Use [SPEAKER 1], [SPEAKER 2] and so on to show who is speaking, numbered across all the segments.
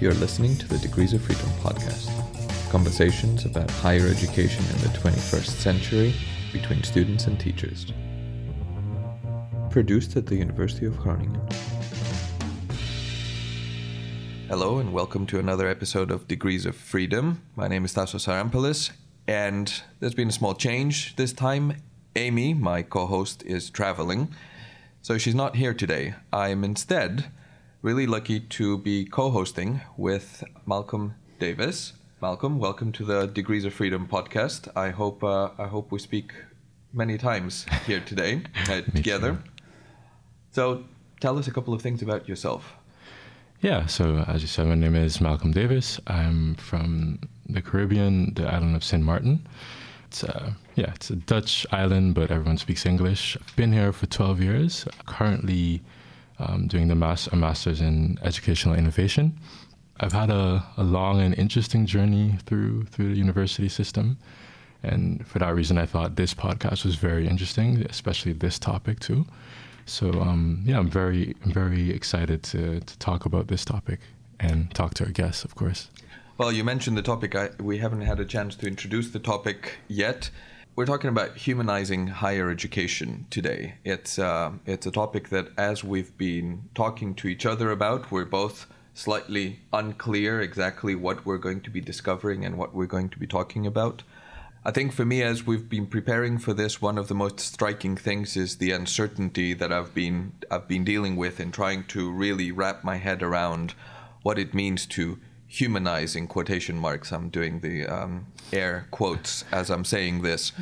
[SPEAKER 1] You're listening to the Degrees of Freedom podcast conversations about higher education in the 21st century between students and teachers. Produced at the University of Groningen. Hello, and welcome to another episode of Degrees of Freedom. My name is Tassos Sarampalis, and there's been a small change this time. Amy, my co host, is traveling, so she's not here today. I'm instead really lucky to be co hosting with Malcolm Davis. Malcolm, welcome to the Degrees of Freedom podcast. I hope uh, I hope we speak many times here today uh, together. So, tell us a couple of things about yourself.
[SPEAKER 2] Yeah, so as you said, my name is Malcolm Davis. I'm from the Caribbean, the island of St. Martin. It's a, yeah, it's a Dutch island, but everyone speaks English. I've been here for 12 years, currently um, doing the mas- a master's in educational innovation. I've had a, a long and interesting journey through through the university system. And for that reason, I thought this podcast was very interesting, especially this topic too. So um, yeah, I'm very very excited to to talk about this topic and talk to our guests, of course.
[SPEAKER 1] Well, you mentioned the topic. I, we haven't had a chance to introduce the topic yet. We're talking about humanizing higher education today. It's uh, it's a topic that, as we've been talking to each other about, we're both slightly unclear exactly what we're going to be discovering and what we're going to be talking about. I think for me, as we've been preparing for this, one of the most striking things is the uncertainty that I've been I've been dealing with in trying to really wrap my head around what it means to humanize in quotation marks. I'm doing the um, air quotes as I'm saying this.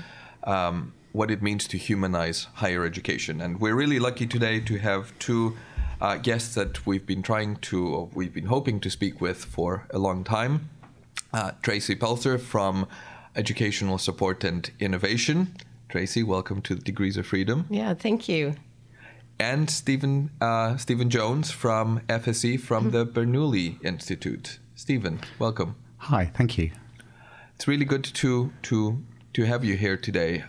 [SPEAKER 1] Um, what it means to humanize higher education, and we're really lucky today to have two uh, guests that we've been trying to, or we've been hoping to speak with for a long time. Uh, Tracy Poelzer from Educational Support and Innovation. Tracy, welcome to Degrees of Freedom.
[SPEAKER 3] Yeah, thank you.
[SPEAKER 1] And Stephen uh, Stephen Jones from FSE from the Bernoulli Institute. Stephen, welcome.
[SPEAKER 4] Hi, thank you.
[SPEAKER 1] It's really good to to to have you here today.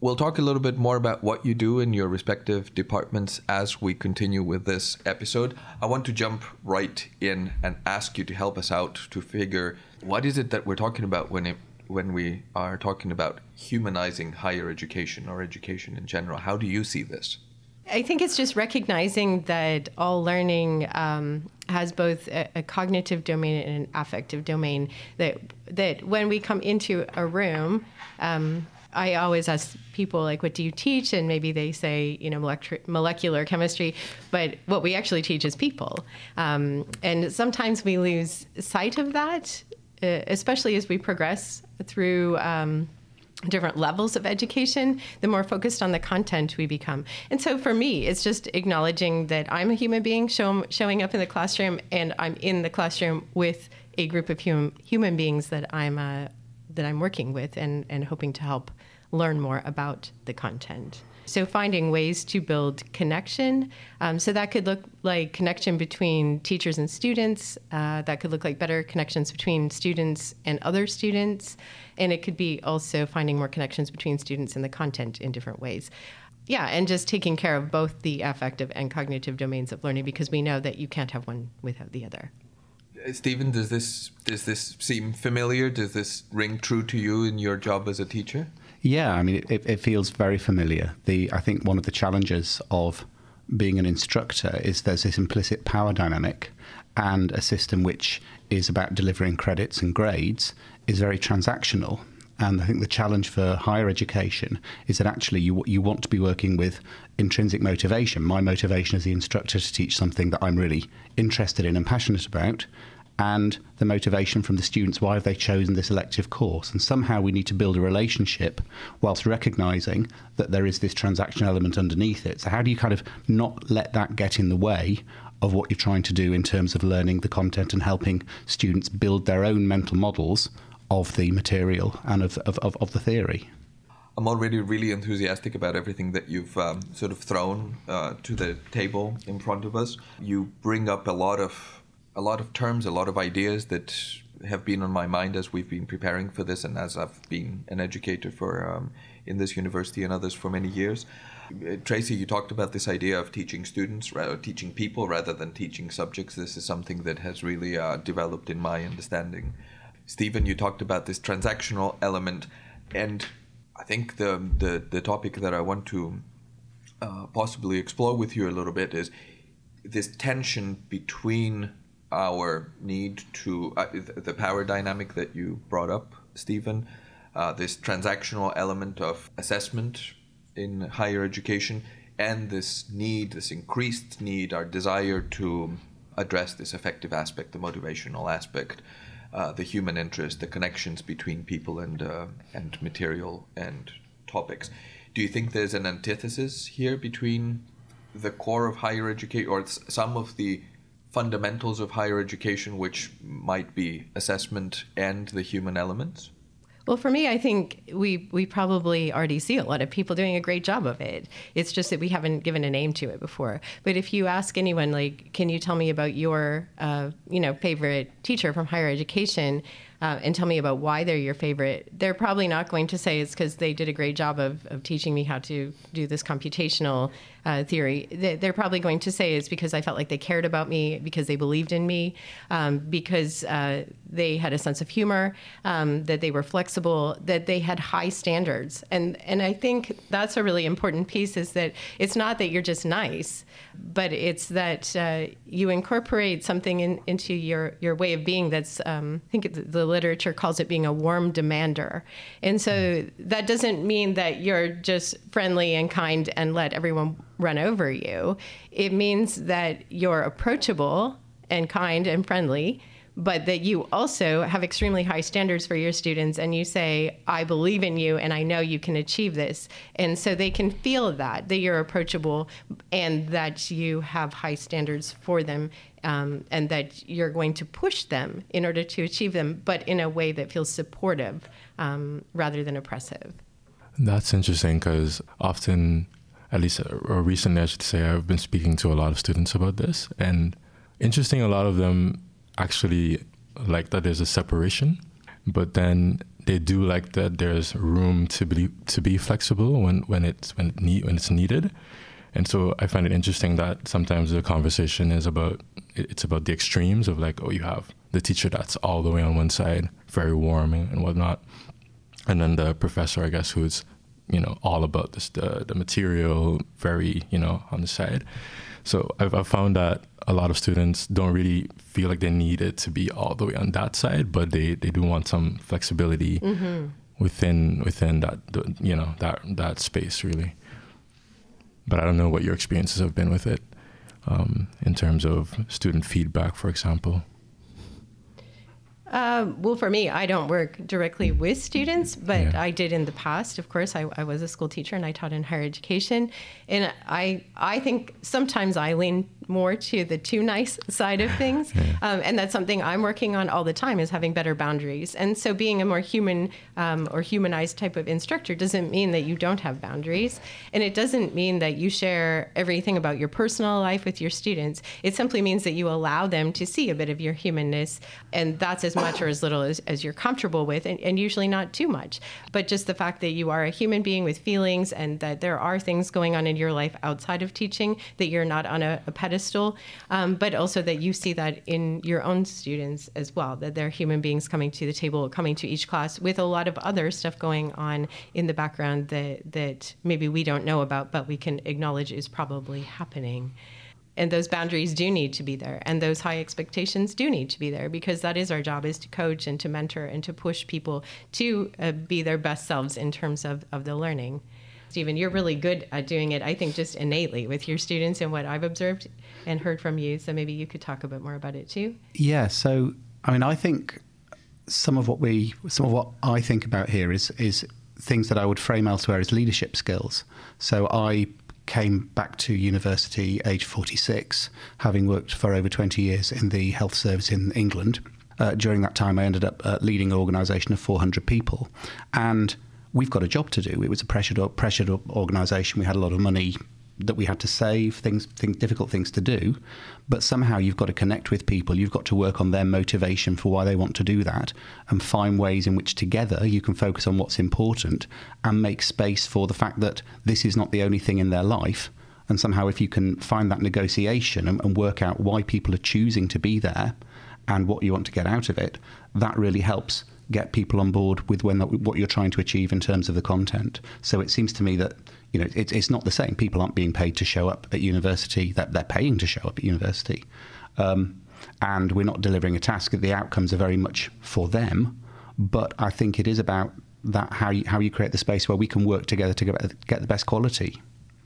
[SPEAKER 1] We'll talk a little bit more about what you do in your respective departments as we continue with this episode. I want to jump right in and ask you to help us out to figure what is it that we're talking about when it when we are talking about humanizing higher education or education in general. How do you see this?
[SPEAKER 3] I think it's just recognizing that all learning um, has both a, a, cognitive domain and an affective domain. That that when we come into a room, um, I always ask people like, "What do you teach?" And maybe they say, you know, molecular chemistry, but what we actually teach is people. Um, and sometimes we lose sight of that, uh, especially as we progress through. Um, different levels of education, the more focused on the content we become. And so for me, it's just acknowledging that I'm a human being show, showing up in the classroom and I'm in the classroom with a group of human, human beings that I'm uh, that I'm working with and, and hoping to help learn more about the content. So, finding ways to build connection. Um, so, that could look like connection between teachers and students. Uh, that could look like better connections between students and other students. And it could be also finding more connections between students and the content in different ways. Yeah, and just taking care of both the affective and cognitive domains of learning because we know that you can't have one without the other.
[SPEAKER 1] Uh, Stephen, does this does this seem familiar? Does this ring true to you in your job as a teacher?
[SPEAKER 4] Yeah, I mean, it, it feels very familiar. The I think one of the challenges of being an instructor is there's this implicit power dynamic, and a system which is about delivering credits and grades is very transactional. And I think the challenge for higher education is that actually you you want to be working with intrinsic motivation. My motivation as the instructor to teach something that I'm really interested in and passionate about, and the motivation from the students why have they chosen this elective course. And somehow we need to build a relationship whilst recognizing that there is this transaction element underneath it. So how do you kind of not let that get in the way of what you're trying to do in terms of learning the content and helping students build their own mental models of the material and of, of, of, of the theory?
[SPEAKER 1] I'm already really enthusiastic about everything that you've um, sort of thrown uh, to the table in front of us. You bring up a lot of a lot of terms, a lot of ideas that have been on my mind as we've been preparing for this, and as I've been an educator for um, in this university and others for many years. Uh, Tracy, you talked about this idea of teaching students, or teaching people rather than teaching subjects. This is something that has really uh, developed in my understanding. Stephen, you talked about this transactional element, and I think the the, the topic that I want to uh, possibly explore with you a little bit is this tension between our need to uh, the power dynamic that you brought up, Stephen, uh, this transactional element of assessment in higher education, and this need, this increased need, our desire to address this affective aspect, the motivational aspect, uh, the human interest, the connections between people and uh, and material and topics. Do you think there's an antithesis here between the core of higher education, or some of the fundamentals of higher education, which might be assessment and the human elements?
[SPEAKER 3] Well, for me, I think we we probably already see a lot of people doing a great job of it. It's just that we haven't given a name to it before. But if you ask anyone, like, can you tell me about your, uh, you know, favorite teacher from higher education? uh, and tell me about why they're your favorite, they're probably not going to say it's because they did a great job of, of teaching me how to do this computational uh, theory. They're probably going to say it's because I felt like they cared about me, because they believed in me, um, because uh, they had a sense of humor, um, that they were flexible, that they had high standards. And, and I think that's a really important piece is that it's not that you're just nice, but it's that uh, you incorporate something in, into your, your way of being that's, um, I think the literature calls it being a warm demander. And so that doesn't mean that you're just friendly and kind and let everyone run over you. It means that you're approachable and kind and friendly but that you also have extremely high standards for your students and you say, I believe in you and I know you can achieve this. And so they can feel that, that you're approachable and that you have high standards for them um, and that you're going to push them in order to achieve them, but in a way that feels supportive um, rather than oppressive.
[SPEAKER 2] That's interesting because often, at least or recently, I should say, I've been speaking to a lot of students about this. And interesting, a lot of them actually like that there's a separation, but then they do like that there's room to be to be flexible when when it's when it need, when it's needed. And so I find it interesting that sometimes the conversation is about it's about the extremes of like oh you have the teacher that's all the way on one side very warm and whatnot, and then the professor I guess who's you know all about this the the material very you know on the side. So I've, I've found that a lot of students don't really feel like they need it to be all the way on that side, but they, they do want some flexibility mm-hmm. within within that you know that that space really. But I don't know what your experiences have been with it um, in terms of student feedback, for example.
[SPEAKER 3] Uh, well, for me, I don't work directly with students, but yeah. I did in the past. Of course, I, I, was a school teacher and I taught in higher education, and I I think sometimes I lean more to the too nice side of things, um, and that's something I'm working on all the time is having better boundaries. And so, being a more human um, or humanized type of instructor doesn't mean that you don't have boundaries, and it doesn't mean that you share everything about your personal life with your students. It simply means that you allow them to see a bit of your humanness, and that's as much or as little as, as you're comfortable with, and, and usually not too much. But just the fact that you are a human being with feelings and that there are things going on in your life outside of teaching, that you're not on a, a pedestal, um, but also that you see that in your own students as well, that they're human beings coming to the table, coming to each class with a lot of other stuff going on in the background that, that maybe we don't know about, but we can acknowledge is probably happening. And those boundaries do need to be there and those high expectations do need to be there because that is our job is to coach and to mentor and to push people to uh, be their best selves in terms of, of the learning stephen you're really good at doing it i think just innately with your students and what i've observed and heard from you so maybe you could talk a bit more about it too
[SPEAKER 4] yeah so i mean i think some of what we some of what i think about here is is things that i would frame elsewhere as leadership skills so i came back to university age 46, having worked for over 20 years in the health service in England. Uh, during that time, I ended up uh, leading an organisation of 400 people. And we've got a job to do. It was a pressured, pressured organisation. We had a lot of money that we had to save, things, things, difficult things to do. But somehow you've got to connect with people. You've got to work on their motivation for why they want to do that, and find ways in which together you can focus on what's important and make space for the fact that this is not the only thing in their life. And somehow, if you can find that negotiation and, and work out why people are choosing to be there and what you want to get out of it, that really helps get people on board with when what you're trying to achieve in terms of the content. So it seems to me that you know it's, it's not the same. People aren't being paid to show up at university; that they're paying to show up at university, um, and we're not delivering a task. The outcomes are very much for them, but I think it is about that how you, how you create the space where we can work together to get, get the best quality.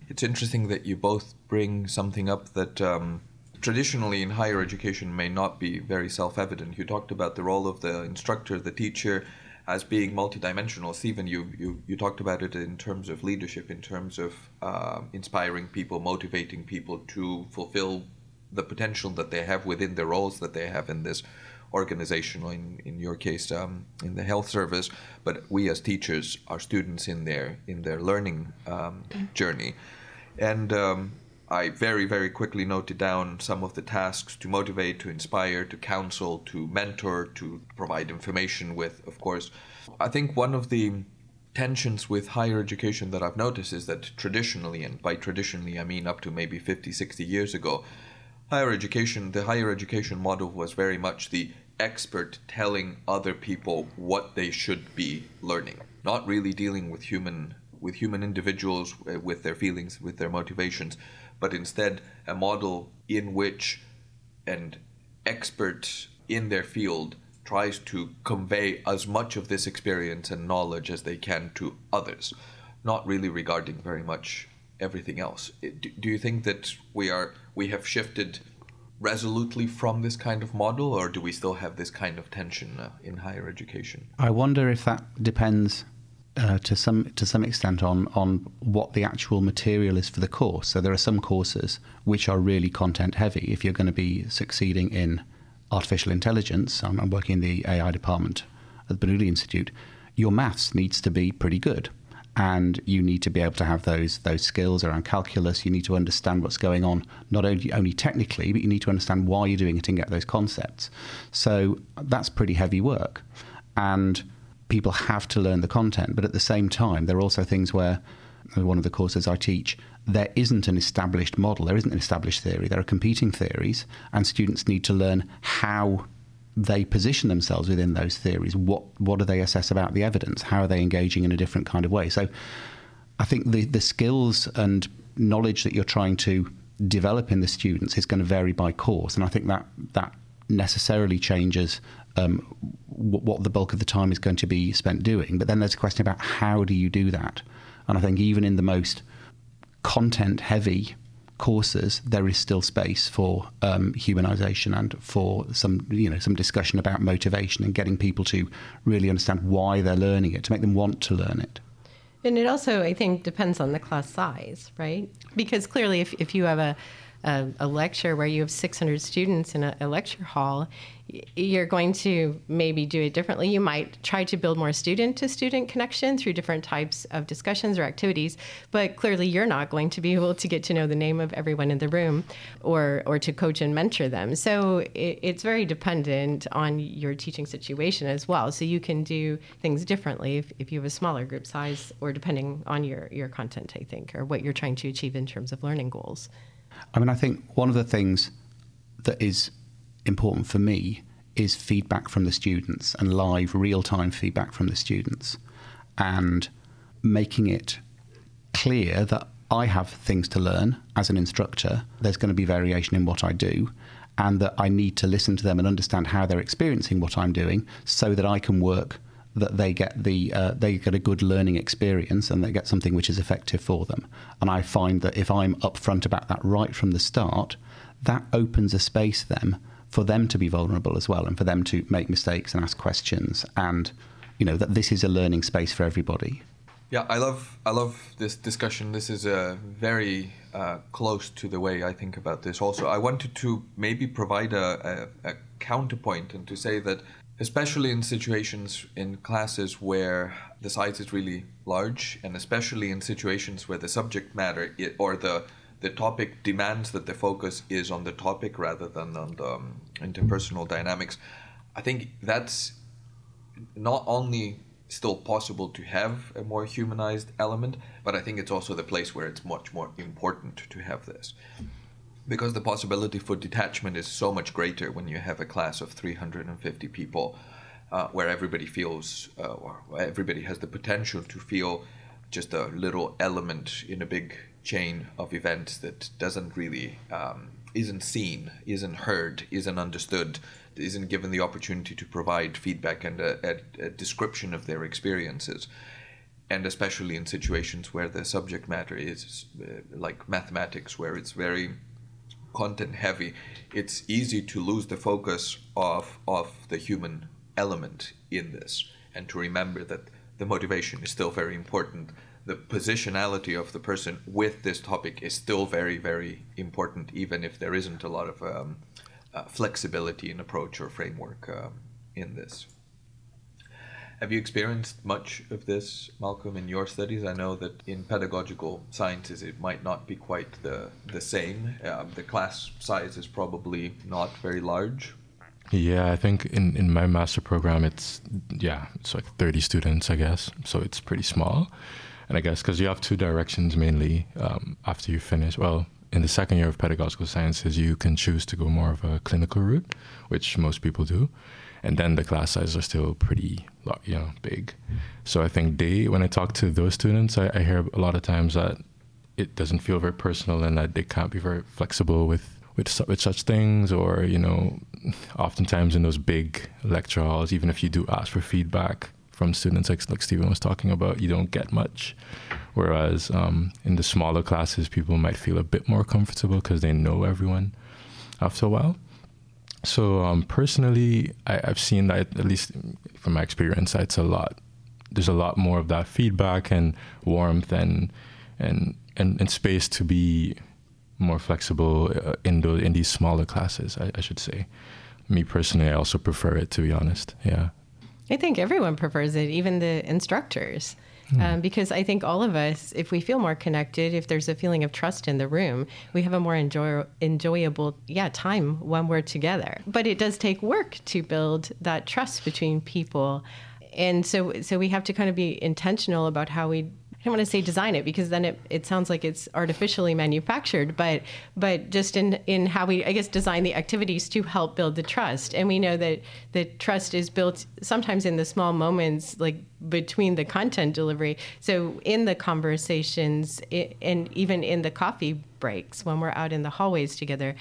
[SPEAKER 1] It's interesting that you both bring something up that. Um traditionally in higher education may not be very self-evident. You talked about the role of the instructor, the teacher, as being multidimensional. Stephen, you, you, you talked about it in terms of leadership, in terms of uh, inspiring people, motivating people to fulfill the potential that they have within the roles that they have in this organization, or in, in your case, um, in the health service. But we as teachers are students in their in their learning um, journey, and um, I very, very quickly noted down some of the tasks to motivate, to inspire, to counsel, to mentor, to provide information with, of course. I think one of the tensions with higher education that I've noticed is that traditionally, and by traditionally I mean up to maybe 50, 60 years ago, higher education, the higher education model was very much the expert telling other people what they should be learning, not really dealing with human with human individuals, uh, with their feelings, with their motivations, but instead a model in which an expert in their field tries to convey as much of this experience and knowledge as they can to others, not really regarding very much everything else. Do you think that we are we have shifted resolutely from this kind of model, or do we still have this kind of tension uh, in higher education?
[SPEAKER 4] I wonder if that depends uh, to some to some extent on on what the actual material is for the course. So there are some courses which are really content heavy. If you're going to be succeeding in artificial intelligence, I'm, I'm working in the AI department at the Bernoulli Institute. Your maths needs to be pretty good, and you need to be able to have those those skills around calculus. You need to understand what's going on, not only only technically, but you need to understand why you're doing it and get those concepts. So that's pretty heavy work, and people have to learn the content. But at the same time, there are also things where one of the courses I teach, there isn't an established model, there isn't an established theory, there are competing theories, and students need to learn how they position themselves within those theories. What what do they assess about the evidence? How are they engaging in a different kind of way? So I think the, the skills and knowledge that you're trying to develop in the students is going to vary by course, and I think that that necessarily changes um, what the bulk of the time is going to be spent doing. But then there's a question about how do you do that? And I think even in the most content heavy courses, there is still space for um, humanization and for some, you know, some discussion about motivation and getting people to really understand why they're learning it, to make them want to learn it.
[SPEAKER 3] And it also, I think, depends on the class size, right? Because clearly, if, if you have a a, a lecture where you have 600 students in a, a lecture hall, you're going to maybe do it differently. You might try to build more student to student connection through different types of discussions or activities, but clearly you're not going to be able to get to know the name of everyone in the room or, or to coach and mentor them. So it, it's very dependent on your teaching situation as well. So you can do things differently if, if you have a smaller group size or depending on your, your content, I think, or what you're trying to achieve in terms of learning goals.
[SPEAKER 4] I mean, I think one of the things that is important for me is feedback from the students and live, real time feedback from the students and making it clear that I have things to learn as an instructor. There's going to be variation in what I do, and that I need to listen to them and understand how they're experiencing what I'm doing so that I can work that they get the uh, they get a good learning experience and they get something which is effective for them. And I find that if I'm upfront about that right from the start, that opens a space them for them to be vulnerable as well and for them to make mistakes and ask questions and you know that this is a learning space for everybody.
[SPEAKER 1] Yeah, I love I love this discussion. This is uh, very uh, close to the way I think about this. Also, I wanted to maybe provide a, a, a counterpoint and to say that especially in situations in classes where the size is really large and especially in situations where the subject matter or the the topic demands that the focus is on the topic rather than on the um, interpersonal dynamics. I think that's not only still possible to have a more humanized element, but I think it's also the place where it's much more important to have this. Because the possibility for detachment is so much greater when you have a class of 350 people uh, where everybody feels, uh, or everybody has the potential to feel just a little element in a big chain of events that doesn't really um, isn't seen, isn't heard, isn't understood, isn't given the opportunity to provide feedback and a, a, a, description of their experiences. And especially in situations where the subject matter is uh, like mathematics, where it's very content heavy, it's easy to lose the focus of, of the human element in this and to remember that the motivation is still very important the positionality of the person with this topic is still very, very important, even if there isn't a lot of um, uh, flexibility in approach or framework um, in this. Have you experienced much of this, Malcolm, in your studies? I know that in pedagogical sciences it might not be quite the, the same. Um, the class size is probably not very large.
[SPEAKER 2] Yeah, I think in, in my master program it's yeah it's like 30 students I guess, so it's pretty small. And I guess because you have two directions mainly um, after you finish. Well, in the second year of pedagogical sciences, you can choose to go more of a clinical route, which most people do. And then the class sizes are still pretty, you know, big. So I think they, when I talk to those students, I, I hear a lot of times that it doesn't feel very personal and that they can't be very flexible with with, with such things or you know oftentimes in those big lecture halls even if you do ask for feedback from students like, like Stephen was talking about, you don't get much. Whereas um, in the smaller classes, people might feel a bit more comfortable because they know everyone after a while. So um, personally, I, have seen that at least from my experience, it's a lot. There's a lot more of that feedback and warmth and and and, and space to be more flexible uh, in the in these smaller classes. I, I should say. Me personally, I also prefer it to be honest. Yeah.
[SPEAKER 3] I think everyone prefers it, even the instructors. Hmm. Um, because I think all of us, if we feel more connected, if there's a feeling of trust in the room, we have a more enjoy- enjoyable, yeah, time when we're together. But it does take work to build that trust between people, and so so we have to kind of be intentional about how we I don't want to say design it because then it, it sounds like it's artificially manufactured, but but just in, in how we I guess design the activities to help build the trust. And we know that the trust is built sometimes in the small moments like between the content delivery. So in the conversations it, and even in the coffee breaks when we're out in the hallways together,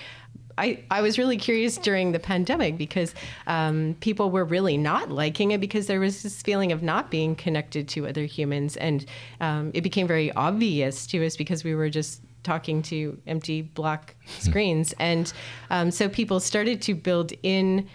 [SPEAKER 3] I, I was really curious during the pandemic because um, people were really not liking it because there was this feeling of not being connected to other humans. And um, it became very obvious to us because we were just talking to empty black hmm. screens. And um, so people started to build in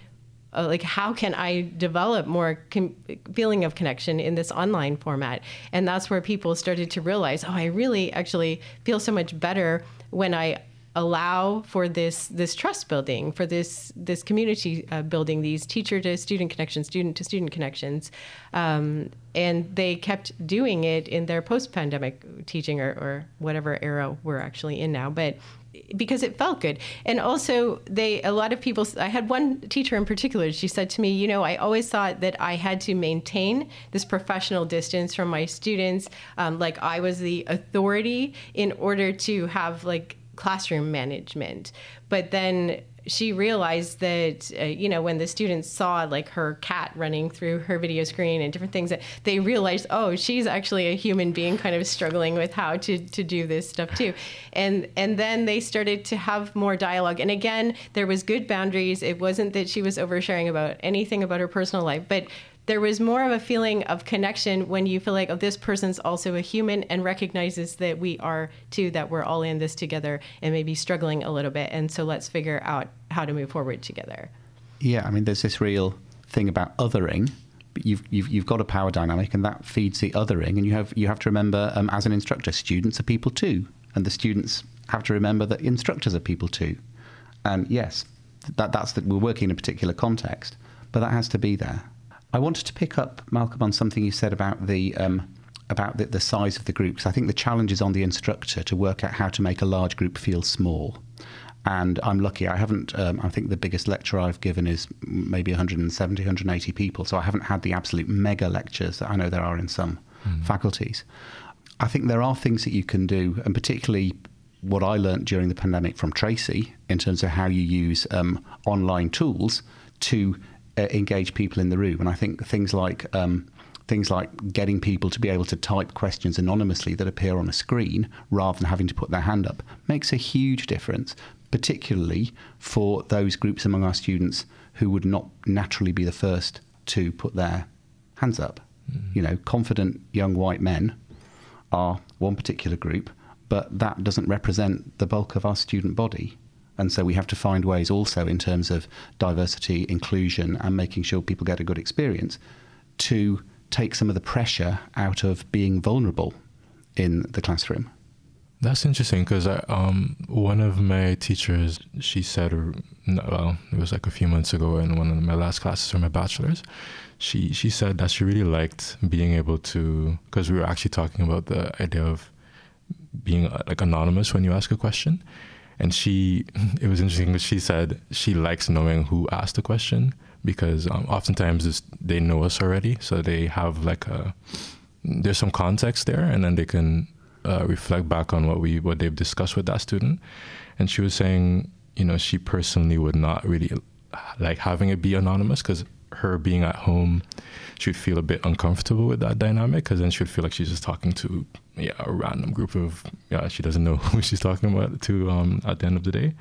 [SPEAKER 3] uh, like how can i develop more com- feeling of connection in this online format and that's where people started to realize oh i really actually feel so much better when i allow for this this trust building, for this this community uh, building, these teacher to student connections, student to student connections, um, and they kept doing it in their post pandemic teaching or, or whatever era we're actually in now, but because it felt good. And also they a lot of people i had one teacher in particular she said to me you know i always thought that i had to maintain this professional distance from my students um, like i was the authority in order to have like classroom management. But then she realized that uh, you know when the students saw like her cat running through her video screen and different things that they realized oh she's actually a human being kind of struggling with how to to do this stuff too. And and then they started to have more dialogue. And again there was good boundaries. It wasn't that she was oversharing about anything about her personal life but there was more of a feeling of connection when you feel like, oh, this person's also a human and recognizes that we are too, that we're all in this together and maybe struggling a little bit. And so let's figure out how to move forward together.
[SPEAKER 4] Yeah, I mean, there's this real thing about othering. You've, you've, you've got a power dynamic, and that feeds the othering. And you have, you have to remember, um, as an instructor, students are people too. And the students have to remember that instructors are people too. And yes, that, that's that we're working in a particular context, but that has to be there. I wanted to pick up, Malcolm, on something you said about the um, about the, the size of the groups. I think the challenge is on the instructor to work out how to make a large group feel small. And I'm lucky. I haven't. Um, I think the biggest lecture I've given is maybe 170, 180 people. So I haven't had the absolute mega lectures that I know there are in some mm. faculties. I think there are things that you can do, and particularly what I learned during the pandemic from Tracy in terms of how you use um, online tools to engage people in the room. And I think things like um, things like getting people to be able to type questions anonymously that appear on a screen rather than having to put their hand up makes a huge difference, particularly for those groups among our students who would not naturally be the first to put their hands up. Mm-hmm. You know, confident young white men are one particular group, but that doesn't represent the bulk of our student body. And so we have to find ways also in terms of diversity, inclusion, and making sure people get a good experience to take some of the pressure out of being vulnerable in the classroom.
[SPEAKER 2] That's interesting because um, one of my teachers, she said, well, it was like a few months ago in one of my last classes for my bachelor's, she she said that she really liked being able to because we were actually talking about the idea of being uh, like anonymous when you ask a question, and she it was interesting because she said she likes knowing who asked the question because um, oftentimes they know us already, so they have like a there's some context there, and then they can uh, reflect back on what we what they've discussed with that student. And she was saying, you know, she personally would not really like having it be anonymous because her being at home, she would feel a bit uncomfortable with that dynamic because then she would feel like she's just talking to yeah a random group of yeah she doesn't know who she's talking about to um, at the end of the day.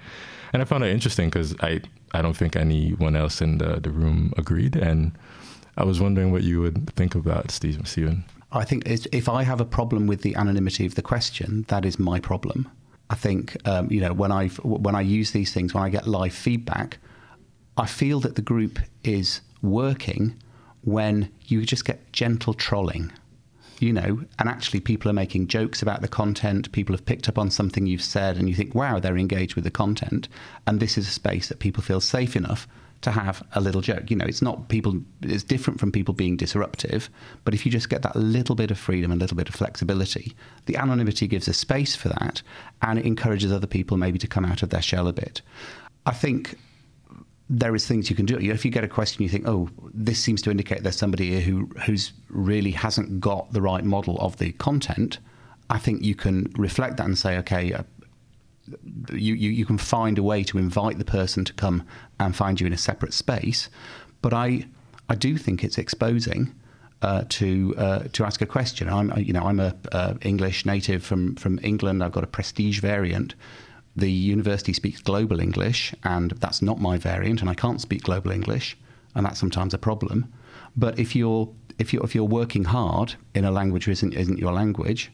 [SPEAKER 2] And I found it interesting because I I don't think anyone else in the the room agreed, and I was wondering what you would think of that, Stephen.
[SPEAKER 4] I think if I have a problem with the anonymity of the question, that is my problem. I think um, you know when I when I use these things, when I get live feedback, I feel that the group is working when you just get gentle trolling you know, and actually people are making jokes about the content. People have picked up on something you've said, and you think, wow, they're engaged with the content. And this is a space that people feel safe enough to have a little joke. You know, it's not people, it's different from people being disruptive, but if you just get that little bit of freedom, and a little bit of flexibility, the anonymity gives a space for that and it encourages other people maybe to come out of their shell a bit. I think there is things you can do. If you get a question, you think, "Oh, this seems to indicate there's somebody here who who's really hasn't got the right model of the content." I think you can reflect that and say, "Okay, uh, you, you you can find a way to invite the person to come and find you in a separate space." But I I do think it's exposing. Uh, to uh, to ask a question, I'm you know I'm a uh, English native from from England. I've got a prestige variant, the university speaks global English, and that's not my variant, and I can't speak global English, and that's sometimes a problem. But if you're if you're if you're working hard in a language which isn't isn't your language,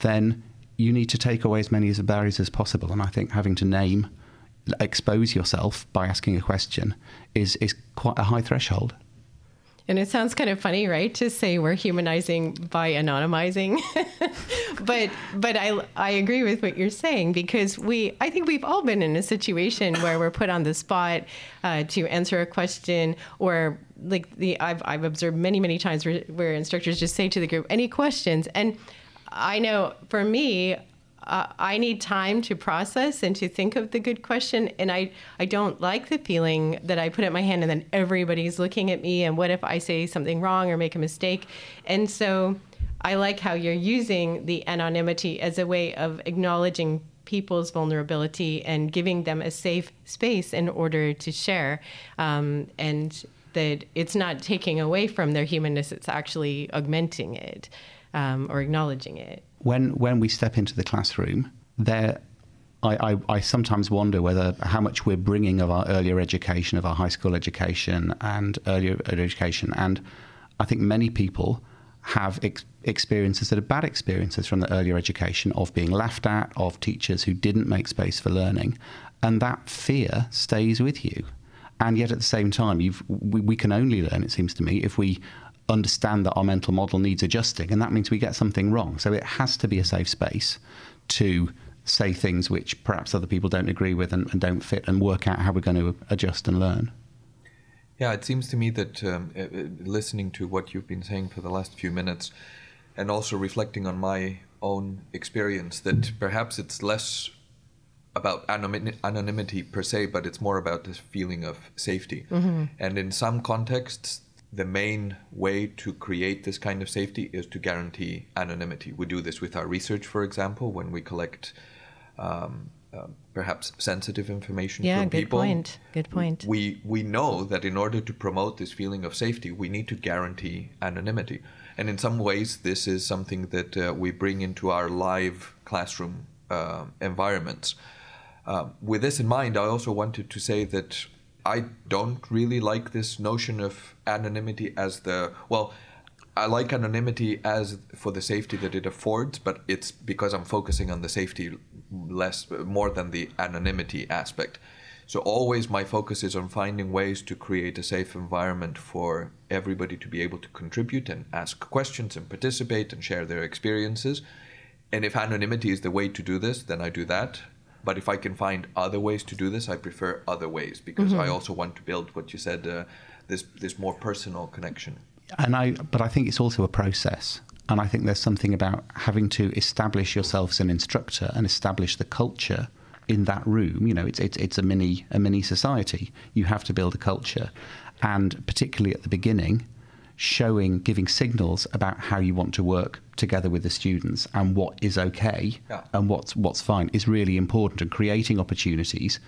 [SPEAKER 4] then you need to take away as many the barriers as possible. And I think having to name, expose yourself by asking a question is is quite a high threshold.
[SPEAKER 3] And it sounds kind of funny, right, to say we're humanizing by anonymizing. but but I I agree with what you're saying because we I think we've all been in a situation where we're put on the spot uh, to answer a question or like the I've I've observed many many times where, where instructors just say to the group any questions and I know for me uh, I need time to process and to think of the good question. And I, I don't like the feeling that I put up my hand and then everybody's looking at me. And what if I say something wrong or make a mistake? And so I like how you're using the anonymity as a way of acknowledging people's vulnerability and giving them a safe space in order to share. Um, and that it's not taking away from their humanness, it's actually augmenting it um, or acknowledging it
[SPEAKER 4] when when we step into the classroom, there, I, I, I, sometimes wonder whether how much we're bringing of our earlier education, of our high school education and earlier education, and I think many people have ex- experiences that are bad experiences from the earlier education of being laughed at, of teachers who didn't make space for learning, and that fear stays with you. And yet, at the same time, we, we can only learn, it seems to me, if we understand that our mental model needs adjusting, and that means we get something wrong. So it has to be a safe space to say things which perhaps other people don't agree with and, and don't fit, and work out how we're going to adjust and learn.
[SPEAKER 1] Yeah, it seems to me that um, uh, uh, listening to what you've been saying for the last few minutes, and also reflecting on my own experience that perhaps it's less about anonymity per se, but it's more about this feeling of safety. Mm-hmm. And in some contexts, the main way to create this kind of safety is to guarantee anonymity. We do this with our research, for example, when we collect um, uh, perhaps sensitive information
[SPEAKER 3] yeah,
[SPEAKER 1] from
[SPEAKER 3] good
[SPEAKER 1] people.
[SPEAKER 3] point. Good point.
[SPEAKER 1] We we know that in order to promote this feeling of safety, we need to guarantee anonymity. And in some ways, this is something that uh, we bring into our live classroom uh, environments. Uh, with this in mind, I also wanted to say that I don't really like this notion of anonymity as the well. I like anonymity as for the safety that it affords, but it's because I'm focusing on the safety less more than the anonymity aspect. So always my focus is on finding ways to create a safe environment for everybody to be able to contribute and ask questions and participate and share their experiences. And if anonymity is the way to do this, then I do that. But if I can find other ways to do this, I prefer other ways because mm-hmm. I also want to build what you said, uh, this this more personal connection.
[SPEAKER 4] And I, but I think it's also a process. And I think there's something about having to establish yourself as an instructor and establish the culture in that room. You know, it's it's it's a mini a mini society. You have to build a culture, and particularly at the beginning, showing giving signals about how you want to work together with the students and what is okay yeah. and what's what's fine is really important. And creating opportunities,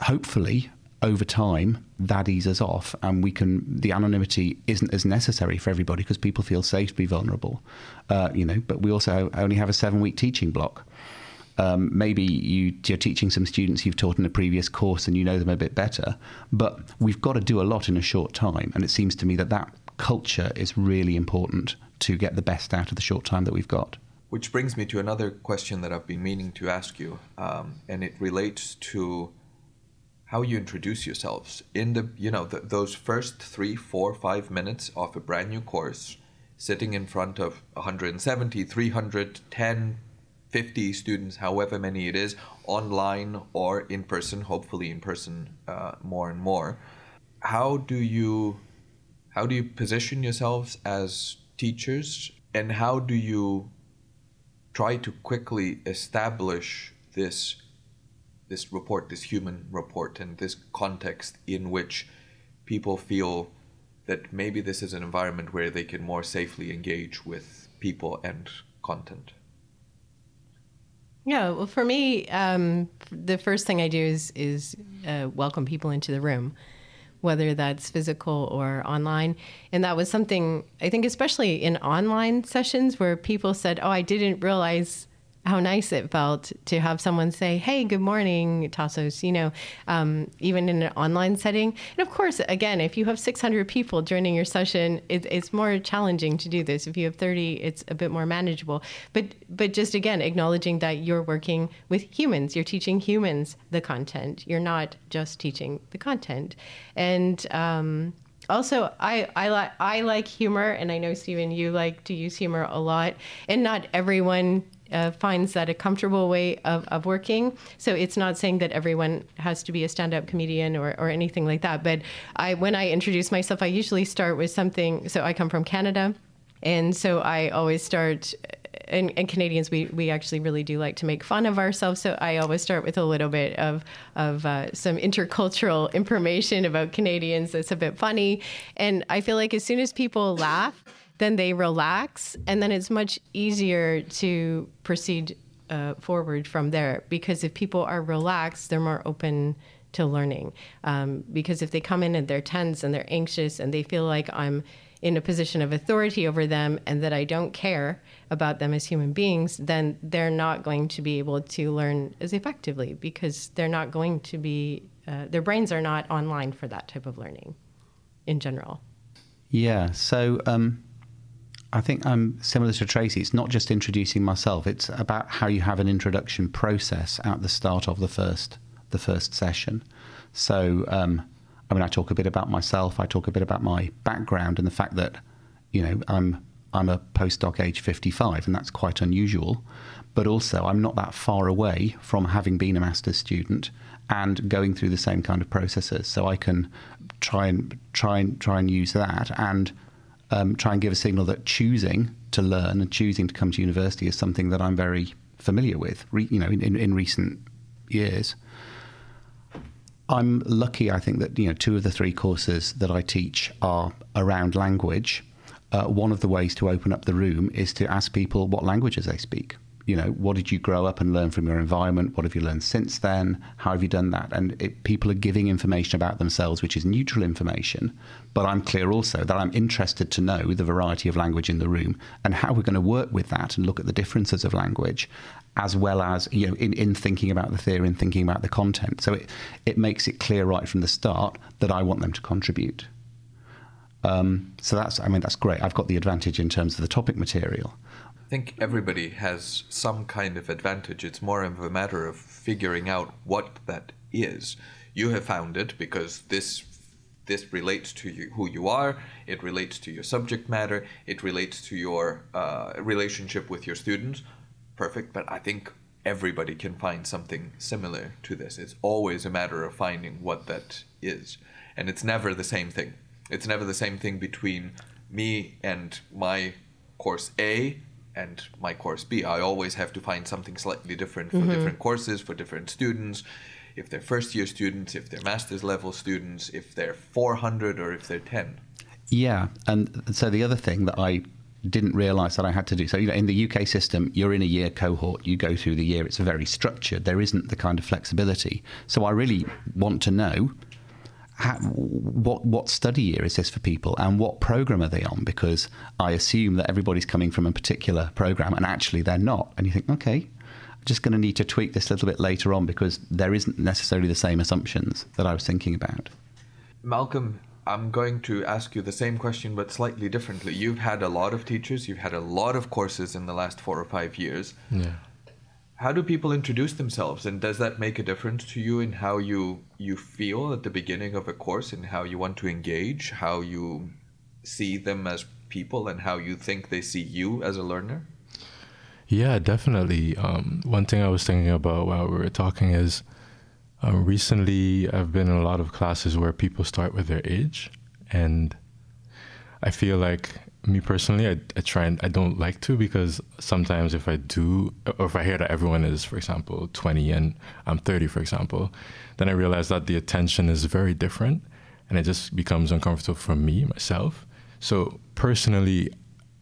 [SPEAKER 4] hopefully over time that eases off and we can the anonymity isn't as necessary for everybody because people feel safe to be vulnerable uh, you know but we also only have a seven week teaching block um, maybe you, you're teaching some students you've taught in a previous course and you know them a bit better but we've got to do a lot in a short time and it seems to me that that culture is really important to get the best out of the short time that we've got.
[SPEAKER 1] Which brings me to another question that I've been meaning to ask you, um, and it relates to how you introduce yourselves. In the you know the, those first three four five minutes of a brand new course sitting in front of 170 300 10 50 students however many it is online or in person hopefully in person uh, more and more how do you how do you position yourselves as teachers and how do you try to quickly establish this this report, this human report, and this context in which people feel that maybe this is an environment where they can more safely engage with people and content.
[SPEAKER 3] Yeah, well, for me, um, the first thing I do is is uh, welcome people into the room, whether that's physical or online. And that was something I think, especially in online sessions, where people said, "Oh, I didn't realize how nice it felt to have someone say, "Hey, good morning, Tassos." You know, um, even in an online setting. And of course, again, if you have 600 people joining your session, it, it's more challenging to do this. If you have 30, it's a bit more manageable. But but just again, acknowledging that you're working with humans, you're teaching humans the content. You're not just teaching the content, and um, also I I like I like humor, and I know Stephen, you like to use humor a lot, and not everyone uh, finds that a comfortable way of, of working. So it's not saying that everyone has to be a stand-up comedian or, or anything like that. But I, when I introduce myself, I usually start with something. So I come from Canada, and so I always start. And, and, Canadians, we, we actually really do like to make fun of ourselves. So I always start with a little bit of of uh, some intercultural information about Canadians that's a bit funny. And I feel like as soon as people laugh, then they relax, and then it's much easier to proceed uh, forward from there. Because if people are relaxed, they're more open to learning. Um, because if they come in and they're tense and they're anxious and they feel like I'm in a position of authority over them and that I don't care about them as human beings, then they're not going to be able to learn as effectively because they're not going to be, uh, their brains are not online for that type of learning in general.
[SPEAKER 4] Yeah. So, um, I think I'm similar to Tracy. It's not just introducing myself; it's about how you have an introduction process at the start of the first the first session. So, um, I mean, I talk a bit about myself. I talk a bit about my background and the fact that, you know, I'm I'm a postdoc age 55, and that's quite unusual. But also, I'm not that far away from having been a master's student and going through the same kind of processes. So I can try and try and try and use that and um, try and give a signal that choosing to learn and choosing to come to university is something that I'm very familiar with, re, you know, in, in, in recent years. I'm lucky, I think, that you know two of the three courses that I teach are around language. Uh, one of the ways to open up the room is to ask people what languages they speak you know, what did you grow up and learn from your environment? What have you learned since then? How have you done that? And it, people are giving information about themselves, which is neutral information. But I'm clear also that I'm interested to know the variety of language in the room and how we're going to work with that and look at the differences of language, as well as you know, in, in thinking about the theory and thinking about the content. So it it makes it clear right from the start that I want them to contribute. Um, so that's, I mean, that's great. I've got the advantage in terms of the topic material
[SPEAKER 1] think everybody has some kind of advantage. It's more of a matter of figuring out what that is. You have found it because this this relates to you, who you are. It relates to your subject matter. It relates to your uh, relationship with your students. Perfect. But I think everybody can find something similar to this. It's always a matter of finding what that is, and it's never the same thing. It's never the same thing between me and my course A and my course B. I always have to find something slightly different for mm-hmm. different courses, for different students. If they're first year students, if they're master's level students, if they're 400 or if they're 10.
[SPEAKER 4] Yeah. And so the other thing that I didn't realize that I had to do. So, you know, in the UK system, you're in a year cohort, you go through the year, it's very structured. There isn't the kind of flexibility. So, I really want to know how, what what study year is this for people and what program are they on? Because I assume that everybody's coming from a particular program and actually they're not. And you think, okay, I'm just going to need to tweak this a little bit later on because there isn't necessarily the same assumptions that I was thinking about.
[SPEAKER 1] Malcolm, I'm going to ask you the same question but slightly differently. You've had a lot of teachers, you've had a lot of courses in the last four or five years.
[SPEAKER 2] Yeah
[SPEAKER 1] how do people introduce themselves? And does that make a difference to you in how you you feel at the beginning of a course and how you want to engage how you see them as people and how you think they see you as a learner?
[SPEAKER 2] Yeah definitely. Um, one thing i was thinking about while we were talking is um, recently i've been in a lot of classes where people start with their age and i feel like me personally, I, I try and I don't like to because sometimes if I do, or if I hear that everyone is, for example, 20 and I'm 30, for example, then I realize that the attention is very different and it just becomes uncomfortable for me, myself. So personally,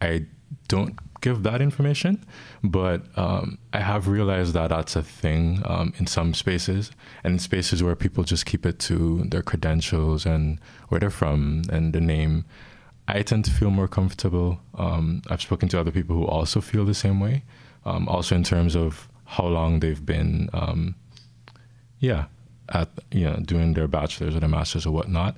[SPEAKER 2] I don't give that information, but um, I have realized that that's a thing um, in some spaces and in spaces where people just keep it to their credentials and where they're from and the name I tend to feel more comfortable. Um, I've spoken to other people who also feel the same way. Um, also, in terms of how long they've been, um, yeah, at you know doing their bachelor's or their master's or whatnot.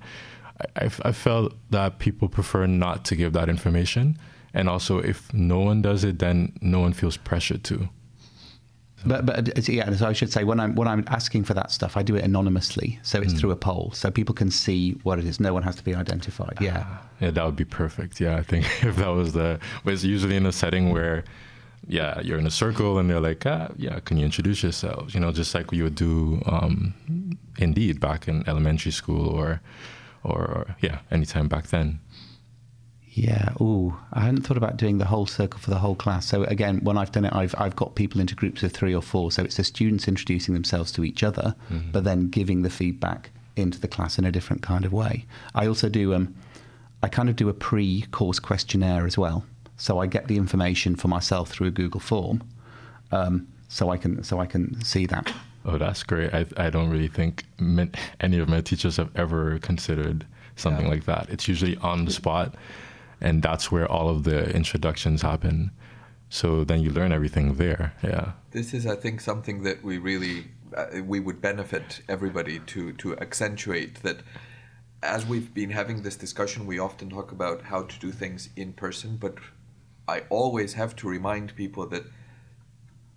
[SPEAKER 2] I, I felt that people prefer not to give that information, and also if no one does it, then no one feels pressured to.
[SPEAKER 4] But but yeah, so I should say when I'm when I'm asking for that stuff, I do it anonymously, so it's mm. through a poll, so people can see what it is. No one has to be identified. Yeah, uh,
[SPEAKER 2] yeah, that would be perfect. Yeah, I think if that was the, but it's usually in a setting where, yeah, you're in a circle and they're like, ah, yeah, can you introduce yourselves? You know, just like you would do, um, indeed, back in elementary school or, or yeah, anytime back then.
[SPEAKER 4] Yeah. Oh, I hadn't thought about doing the whole circle for the whole class. So again, when I've done it, I've I've got people into groups of three or four. So it's the students introducing themselves to each other, mm-hmm. but then giving the feedback into the class in a different kind of way. I also do. Um, I kind of do a pre-course questionnaire as well. So I get the information for myself through a Google form, um, so I can so I can see that.
[SPEAKER 2] Oh, that's great. I I don't really think any of my teachers have ever considered something yeah. like that. It's usually on the spot and that's where all of the introductions happen. So then you learn everything there. Yeah.
[SPEAKER 1] This is, I think, something that we really uh, we would benefit everybody to to accentuate that. As we've been having this discussion, we often talk about how to do things in person, but I always have to remind people that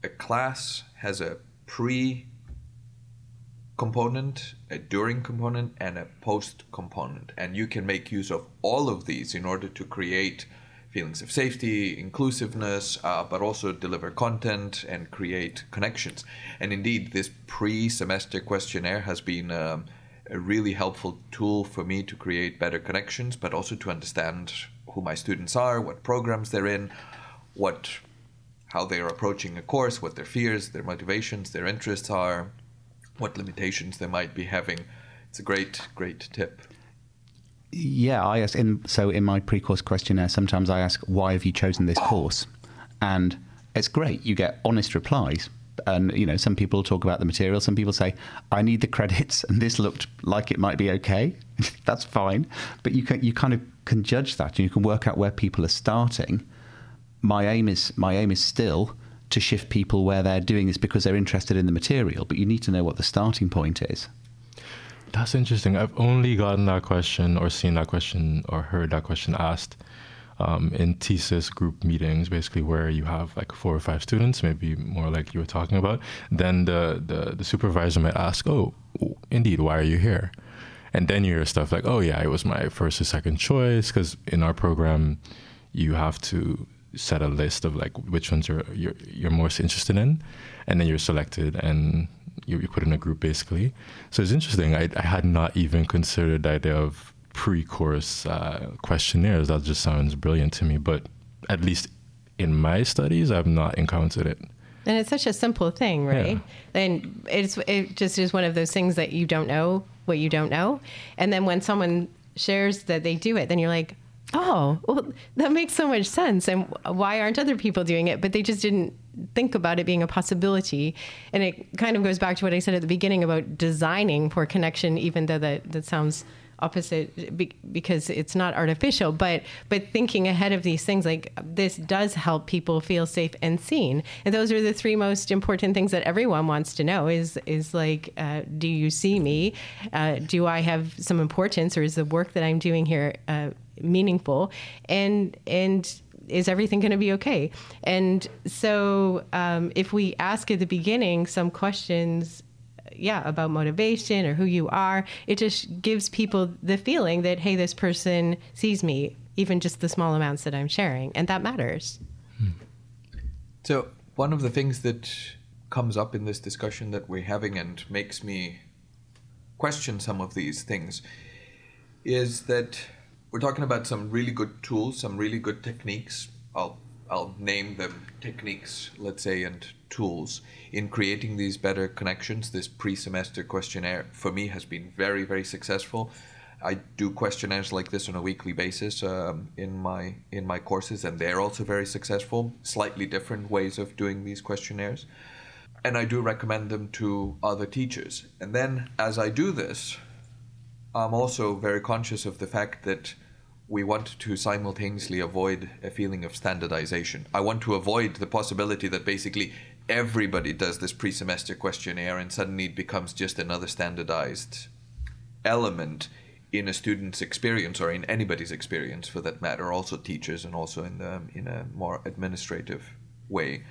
[SPEAKER 1] a class has a pre component, a during component, and a post component. And you can make use of all of these in order to create feelings of safety, inclusiveness, uh, but also deliver content and create connections. And indeed, this pre semester questionnaire has been um, a really helpful tool for me to create better connections, but also to understand who my students are, what programs they're in, what how they're approaching a course, what their fears, their motivations, their interests are, what limitations they might be having. It's a great, great tip.
[SPEAKER 4] Yeah, I ask. In, so in my pre-course questionnaire, sometimes I ask, "Why have you chosen this course?" And it's great. You get honest replies, and you know, some people talk about the material. Some people say, "I need the credits," and this looked like it might be okay. That's fine, but you can you kind of can judge that, and you can work out where people are starting. My aim is my aim is still to shift people where they're doing this because they're interested in the material, but you need to know what the starting point is.
[SPEAKER 2] That's interesting. I've only gotten that question or seen that question or heard that question asked um, in thesis group meetings, basically where you have like four or five students, maybe more like you were talking about. Then the, the, the supervisor might ask, Oh, indeed, why are you here? And then you hear stuff like, Oh, yeah, it was my first or second choice. Because in our program, you have to set a list of like which ones you're, you're, you're most interested in. And then you're selected and you, you put in a group basically. So it's interesting. I, I had not even considered the idea of pre-course uh, questionnaires. That just sounds brilliant to me. But at least in my studies, I've not encountered it.
[SPEAKER 3] And it's such a simple thing, right? Yeah. And it's it just is one of those things that you don't know what you don't know, and then when someone shares that they do it, then you're like, oh, well, that makes so much sense. And why aren't other people doing it? But they just didn't think about it being a possibility. And it kind of goes back to what I said at the beginning about designing for connection, even though that, that sounds opposite because it's not artificial but but thinking ahead of these things like this does help people feel safe and seen and those are the three most important things that everyone wants to know is is like uh, do you see me uh, do i have some importance or is the work that i'm doing here uh, meaningful and and is everything going to be okay? And so, um, if we ask at the beginning some questions, yeah, about motivation or who you are, it just gives people the feeling that, hey, this person sees me, even just the small amounts that I'm sharing, and that matters. Hmm.
[SPEAKER 1] So, one of the things that comes up in this discussion that we're having and makes me question some of these things is that we're talking about some really good tools, some really good techniques. I'll I'll name them techniques, let's say, and tools in creating these better connections. This pre-semester questionnaire for me has been very, very successful. I do questionnaires like this on a weekly basis um, in my in my courses, and they're also very successful. Slightly different ways of doing these questionnaires, and I do recommend them to other teachers. And then, as I do this, I'm also very conscious of the fact that we want to simultaneously avoid a feeling of standardization. I want to avoid the possibility that basically everybody does this pre semester questionnaire and suddenly it becomes just another standardized element in a student's experience or in anybody's experience for that matter, also teachers and also in, the, in a more administrative way.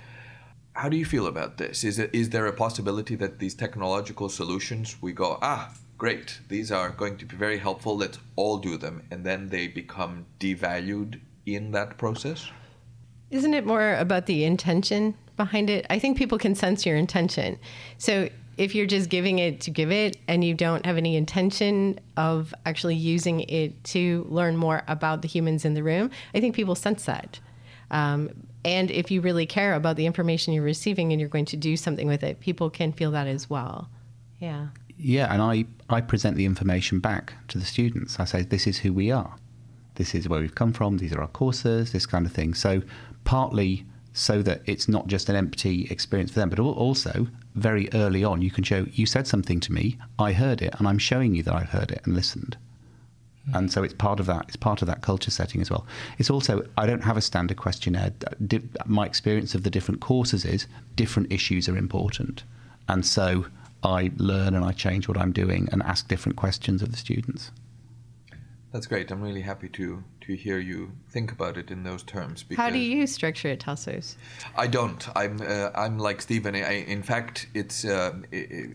[SPEAKER 1] How do you feel about this? Is, it, is there a possibility that these technological solutions we go, ah, great, these are going to be very helpful, let's all do them, and then they become devalued in that process?
[SPEAKER 3] Isn't it more about the intention behind it? I think people can sense your intention. So if you're just giving it to give it and you don't have any intention of actually using it to learn more about the humans in the room, I think people sense that. Um, and if you really care about the information you're receiving and you're going to do something with it, people can feel that as well. Yeah
[SPEAKER 4] yeah, and I, I present the information back to the students. I say, this is who we are. This is where we've come from. These are our courses, this kind of thing. So, partly so that it's not just an empty experience for them, but also very early on, you can show, you said something to me, I heard it, and I'm showing you that I've heard it and listened. Mm. And so it's part of that. It's part of that culture setting as well. It's also I don't have a standard questionnaire. My experience of the different courses is different issues are important, and so I learn and I change what I'm doing and ask different questions of the students.
[SPEAKER 1] That's great. I'm really happy to to hear you think about it in those terms.
[SPEAKER 3] How do you structure it, Tassos?
[SPEAKER 1] I don't. I'm uh, I'm like Stephen. I, in fact, it's uh,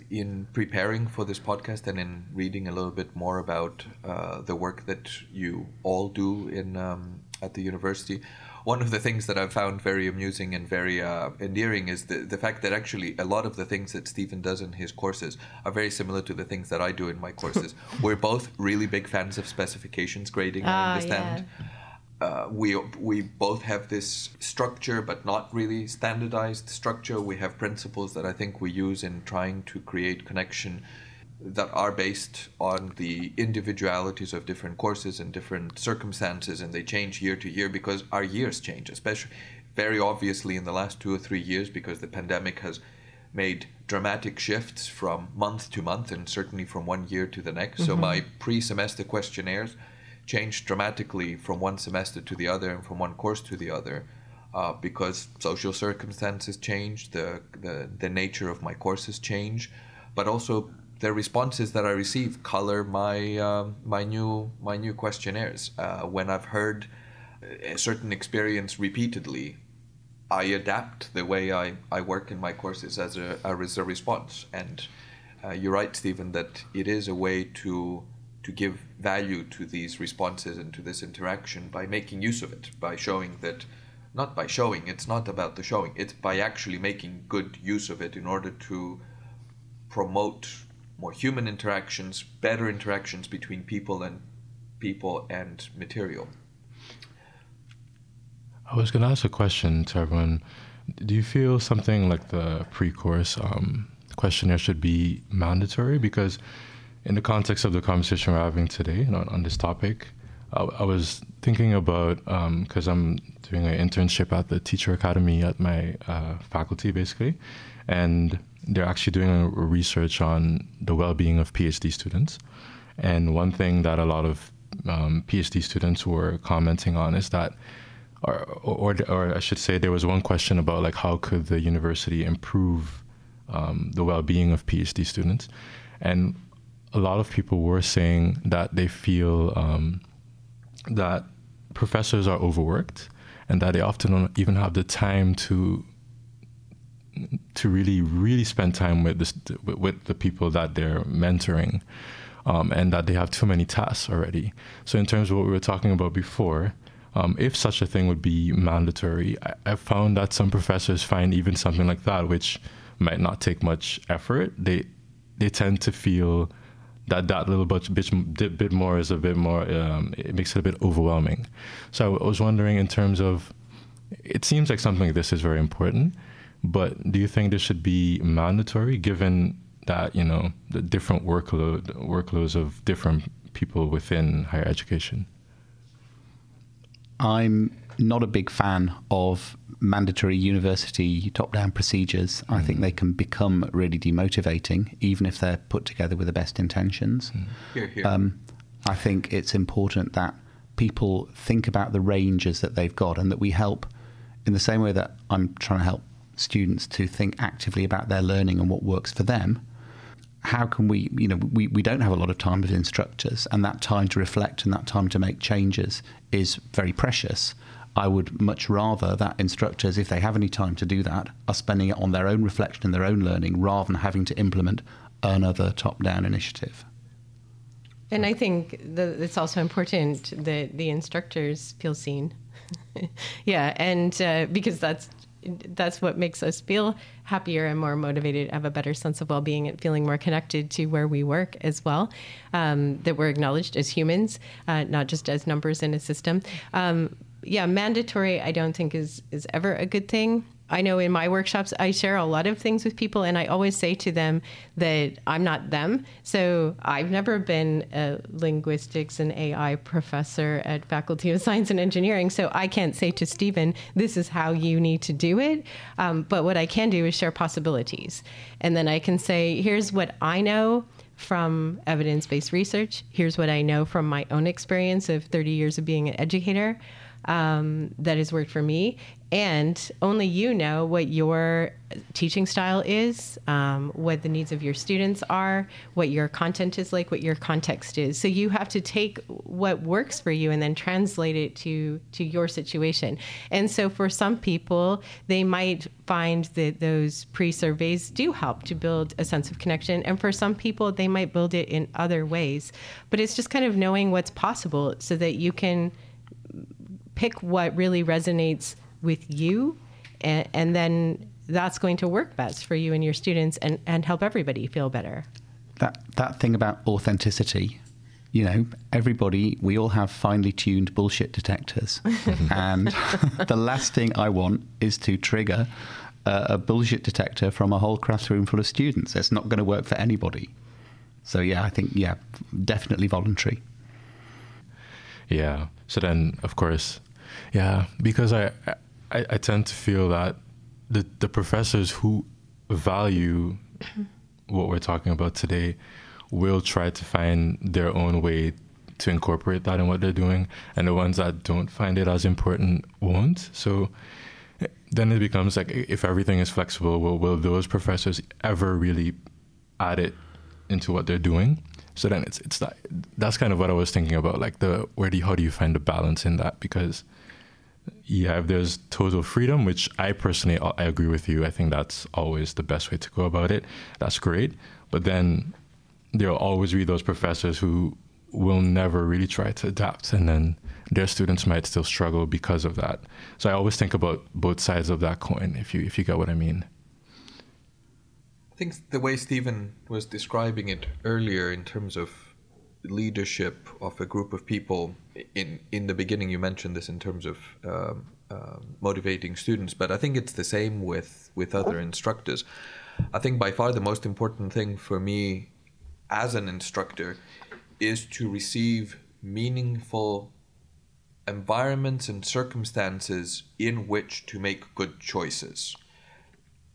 [SPEAKER 1] in preparing for this podcast and in reading a little bit more about uh, the work that you all do in um, at the university one of the things that I've found very amusing and very uh, endearing is the, the fact that actually a lot of the things that Stephen does in his courses are very similar to the things that I do in my courses. We're both really big fans of specifications grading, I ah, understand. Yeah. uh, we we both have this structure, but not really standardized structure. We have principles that I think we use in trying to create connection that are based on the individualities of different courses and different circumstances, and they change year to year because our years change, especially very obviously in the last two or three years because the pandemic has made dramatic shifts from month to month and certainly from one year to the next. Mm-hmm. So my pre-semester questionnaires changed dramatically from one semester to the other and from one course to the other. Uh, because social circumstances change, the, the the nature of my courses change, but also the responses that I receive color my uh, my new my new questionnaires. Uh, when I've heard a certain experience repeatedly, I adapt the way I, I work in my courses as a as a response. And uh, you're right, Stephen, that it is a way to to give value to these responses and to this interaction by making use of it, by showing that not by showing, it's not about the showing, it's by actually making good use of it in order to promote more human interactions, better interactions between people and people and material.
[SPEAKER 2] I was going to ask a question to everyone. Do you feel something like the pre-course um, questionnaire should be mandatory? Because in the context of the conversation we're having today on, on this topic, I, I, was thinking about because um, I'm doing an internship at the Teacher Academy at my uh, faculty, basically, and they're actually doing a research on the well-being of PhD students. And one thing that a lot of um, PhD students were commenting on is that, or, or, or, I should say, there was one question about like how could the university improve um, the well-being of PhD students, and a lot of people were saying that they feel um, that professors are overworked and that they often don't even have the time to to really really spend time with this with the people that they're mentoring um, and that they have too many tasks already. So in terms of what we were talking about before um, if such a thing would be mandatory I, I found that some professors find even something like that which might not take much effort they they tend to feel that that little bit, bit, bit more is a bit more um, it makes it a bit overwhelming. So i was wondering in terms of it seems like something like this is very important but do you think this should be mandatory, given that you know the different workload workloads of different people within higher education?
[SPEAKER 4] I'm not a big fan of mandatory university top-down procedures. Mm. I think mm. they can become really demotivating, even if they're put together with the best intentions. Mm.
[SPEAKER 1] Here, here. Um,
[SPEAKER 4] I think it's important that people think about the ranges that they've got, and that we help in the same way that I'm trying to help students to think actively about their learning and what works for them. How can we you know we, we don't have a lot of time as instructors and that time to reflect and that time to make changes is very precious. I would much rather that instructors if they have any time to do that are spending it on their own reflection and their own learning rather than having to implement another top down initiative.
[SPEAKER 3] And i think that it's also important that the instructors feel seen. Yeah and uh, because that's that's what makes us feel happier and more motivated, have a better sense of well being, and feeling more connected to where we work as well. Um, that we're acknowledged as humans, uh, not just as numbers in a system. Um, yeah, mandatory, I don't think is is ever a good thing. I know in my workshops, I share a lot of things with people, and I always say to them that I'm not them. So I've never been a linguistics and AI professor at Faculty of Science and Engineering. So I can't say to Stephen, this is how you need to do it. Um, but what I can do is share possibilities. And then I can say, here's what I know from evidence based research. Here's what I know from my own experience of 30 years of being an educator um, that has worked for me. And only you know what your teaching style is, um, what the needs of your students are, what your content is like, what your context is. So you have to take what works for you and then translate it to to your situation. And so for some people, they might find that those pre-surveys do help to build a sense of connection, and for some people, they might build it in other ways. But it's just kind of knowing what's possible so that you can pick what really resonates with you, and, and then that's going to work best for you and your students and, and help everybody feel better.
[SPEAKER 4] That, that thing about authenticity you know, everybody, we all have finely tuned bullshit detectors. and the last thing I want is to trigger a, a bullshit detector from a whole classroom full of students. It's not going to work for anybody. So, yeah, I think, yeah, definitely voluntary.
[SPEAKER 2] Yeah. So then, of course, yeah, because I, I, I tend to feel that the, the professors who value what we're talking about today will try to find their own way to incorporate that in what they're doing, and the ones that don't find it as important won't. So then it becomes like if everything is flexible, will will those professors ever really add it into what they're doing? So then it's it's that that's kind of what I was thinking about, like the where do you, how do you find the balance in that? Because yeah, if there's total freedom, which I personally I agree with you, I think that's always the best way to go about it. That's great, but then there'll always be those professors who will never really try to adapt, and then their students might still struggle because of that. So I always think about both sides of that coin, if you if you get what I mean.
[SPEAKER 1] I think the way Stephen was describing it earlier, in terms of leadership of a group of people, in in the beginning you mentioned this in terms of um, uh, motivating students, but I think it's the same with with other instructors. I think by far the most important thing for me as an instructor is to receive meaningful environments and circumstances in which to make good choices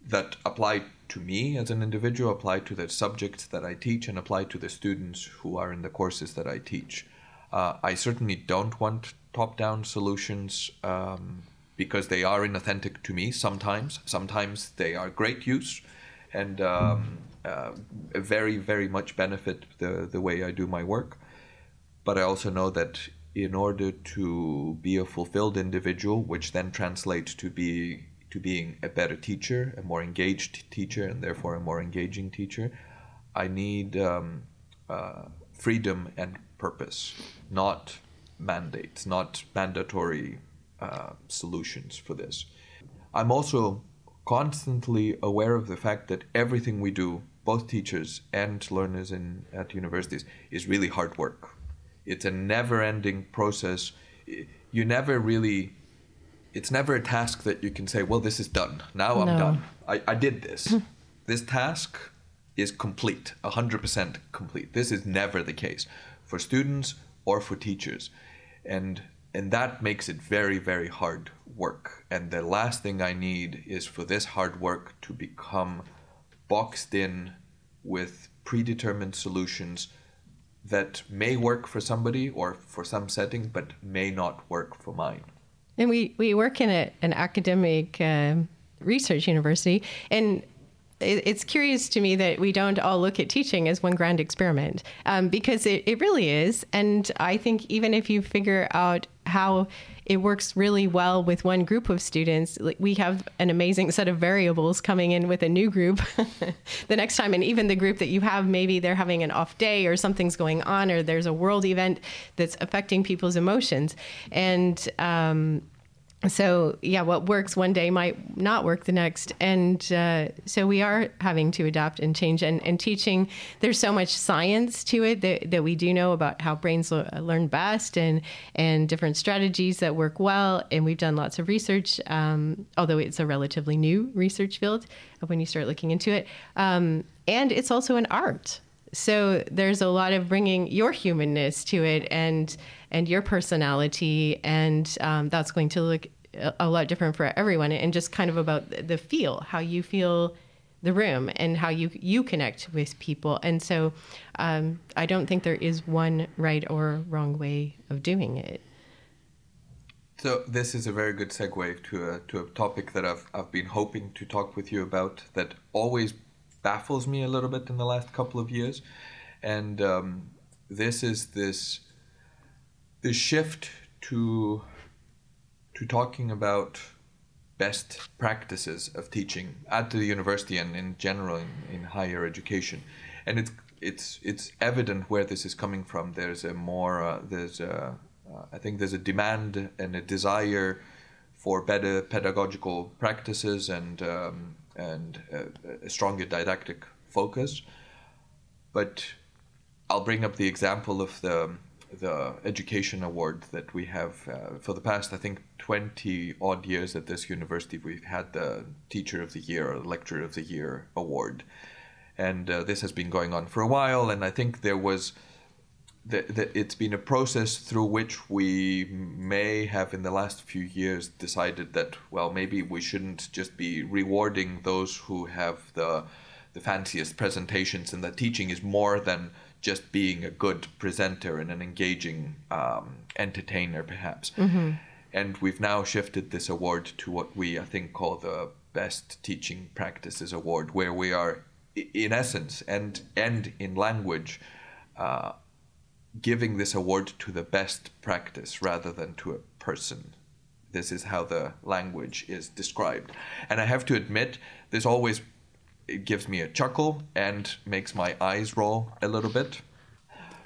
[SPEAKER 1] that apply to me as an individual, apply to the subjects that I teach, and apply to the students who are in the courses that I teach. Uh, I certainly don't want top down solutions um, because they are inauthentic to me sometimes. Sometimes they are great use and um, uh, very, very much benefit the, the way I do my work. But I also know that in order to be a fulfilled individual, which then translates to be to being a better teacher, a more engaged teacher, and therefore a more engaging teacher, I need um, uh, freedom and purpose, not mandates, not mandatory uh, solutions for this. I'm also constantly aware of the fact that everything we do, both teachers and learners in at universities, is really hard work. It's a never-ending process. You never really. It's never a task that you can say, "Well, this is done. Now I'm
[SPEAKER 3] No.
[SPEAKER 1] done. I, I did this. Hmm. this task is complete, hundred percent complete. This is never the case for students or for teachers, and and that makes it very very hard work. And the last thing I need is for this hard work to become boxed in with predetermined solutions that may work for somebody or for some setting, but may not work for mine.
[SPEAKER 3] And we, we work in a, an academic um research university, and it, it's curious to me that we don't all look at teaching as one grand experiment um, because it, it really is. And I think even if you figure out how it works really well with one group of students, we have an amazing set of variables coming in with a new group the next time. And even the group that you have, maybe they're having an off day or something's going on or there's a world event that's affecting people's emotions. And, um, so yeah what works one day might not work the next. And uh, so we are having to adapt and change. And, and teaching there's so much science to it that, that we do know about how brains lo- learn best and and different strategies that work well. And we've done lots of research um, although it's a relatively new research field when you start looking into it. Um, and it's also an art. So there's a lot of bringing your humanness to it and and your personality. And um, that's going to look a, lot different for everyone and just kind of about the- the feel how you feel the room and how you you connect with people. And so um, i don't think there is one right or wrong way of doing it.
[SPEAKER 1] So this is a very good segue to a to a topic that I've I've been hoping to talk with you about that always baffles me a little bit in the last couple of years, and um, this is this the shift to to talking about best practices of teaching at the university and in general in, in higher education, and it's it's it's evident where this is coming from. There's a more uh, there's a uh, I think there's a demand and a desire for better pedagogical practices and um, and a stronger didactic focus, but I'll bring up the example of the the education award that we have uh, for the past, I think, 20 odd years at this university. We've had the Teacher of the Year or Lecturer of the Year award. And uh, this has been going on for a while. And I think there was, it's been a process through which we may have, in the last few years, decided that, well, maybe we shouldn't just be rewarding those who have the, the fanciest presentations and that teaching is more than just being a good presenter and an engaging um, entertainer, perhaps. Mm-hmm. And we've now shifted this award to what we, I think, call the Best Teaching Practices Award, where we are, in essence, and and in language, uh, giving this award to the best practice rather than to a person. This is how the language is described. And I have to admit, this always it gives me a chuckle and makes my eyes roll a little bit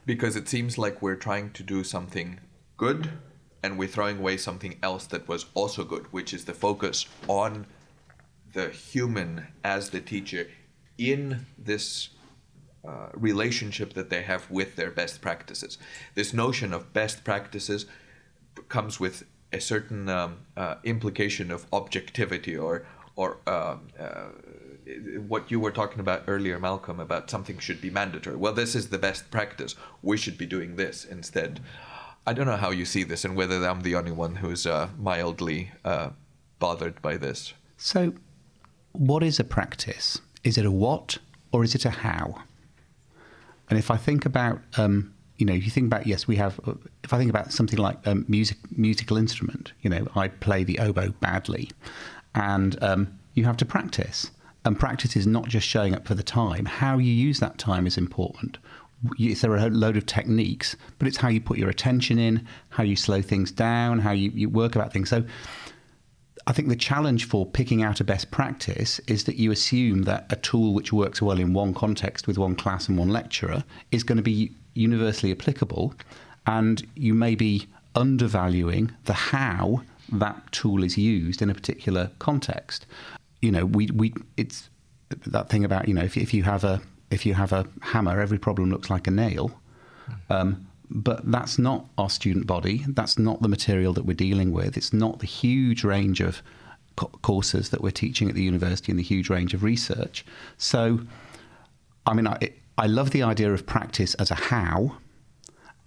[SPEAKER 1] because it seems like we're trying to do something good and we're throwing away something else that was also good, which is the focus on the human as the teacher in this uh, relationship that they have with their best practices. This notion of best practices comes with a certain um, uh, implication of objectivity or or um, uh, what you were talking about earlier, Malcolm, about something should be mandatory. Well, this is the best practice. We should be doing this instead. I don't know how you see this and whether I'm the only one who's uh, mildly uh, bothered by this.
[SPEAKER 4] So, what is a practice? Is it a what or is it a how? And if I think about, um, you know, if you think about, yes, we have, if I think about something like a um, music, musical instrument, you know, I play the oboe badly and um, you have to practice. And practice is not just showing up for the time. How you use that time is important. There are a load of techniques, but it's how you put your attention in, how you slow things down, how you, you work about things. So I think the challenge for picking out a best practice is that you assume that a tool which works well in one context with one class and one lecturer is going to be universally applicable, and you may be undervaluing the how that tool is used in a particular context you know, we we it's that thing about you know if if you have a if you have a hammer, every problem looks like a nail. Um, but that's not our student body. That's not the material that we're dealing with. It's not the huge range of co- courses that we're teaching at the university and the huge range of research. So, I mean, I, I love the idea of practice as a how,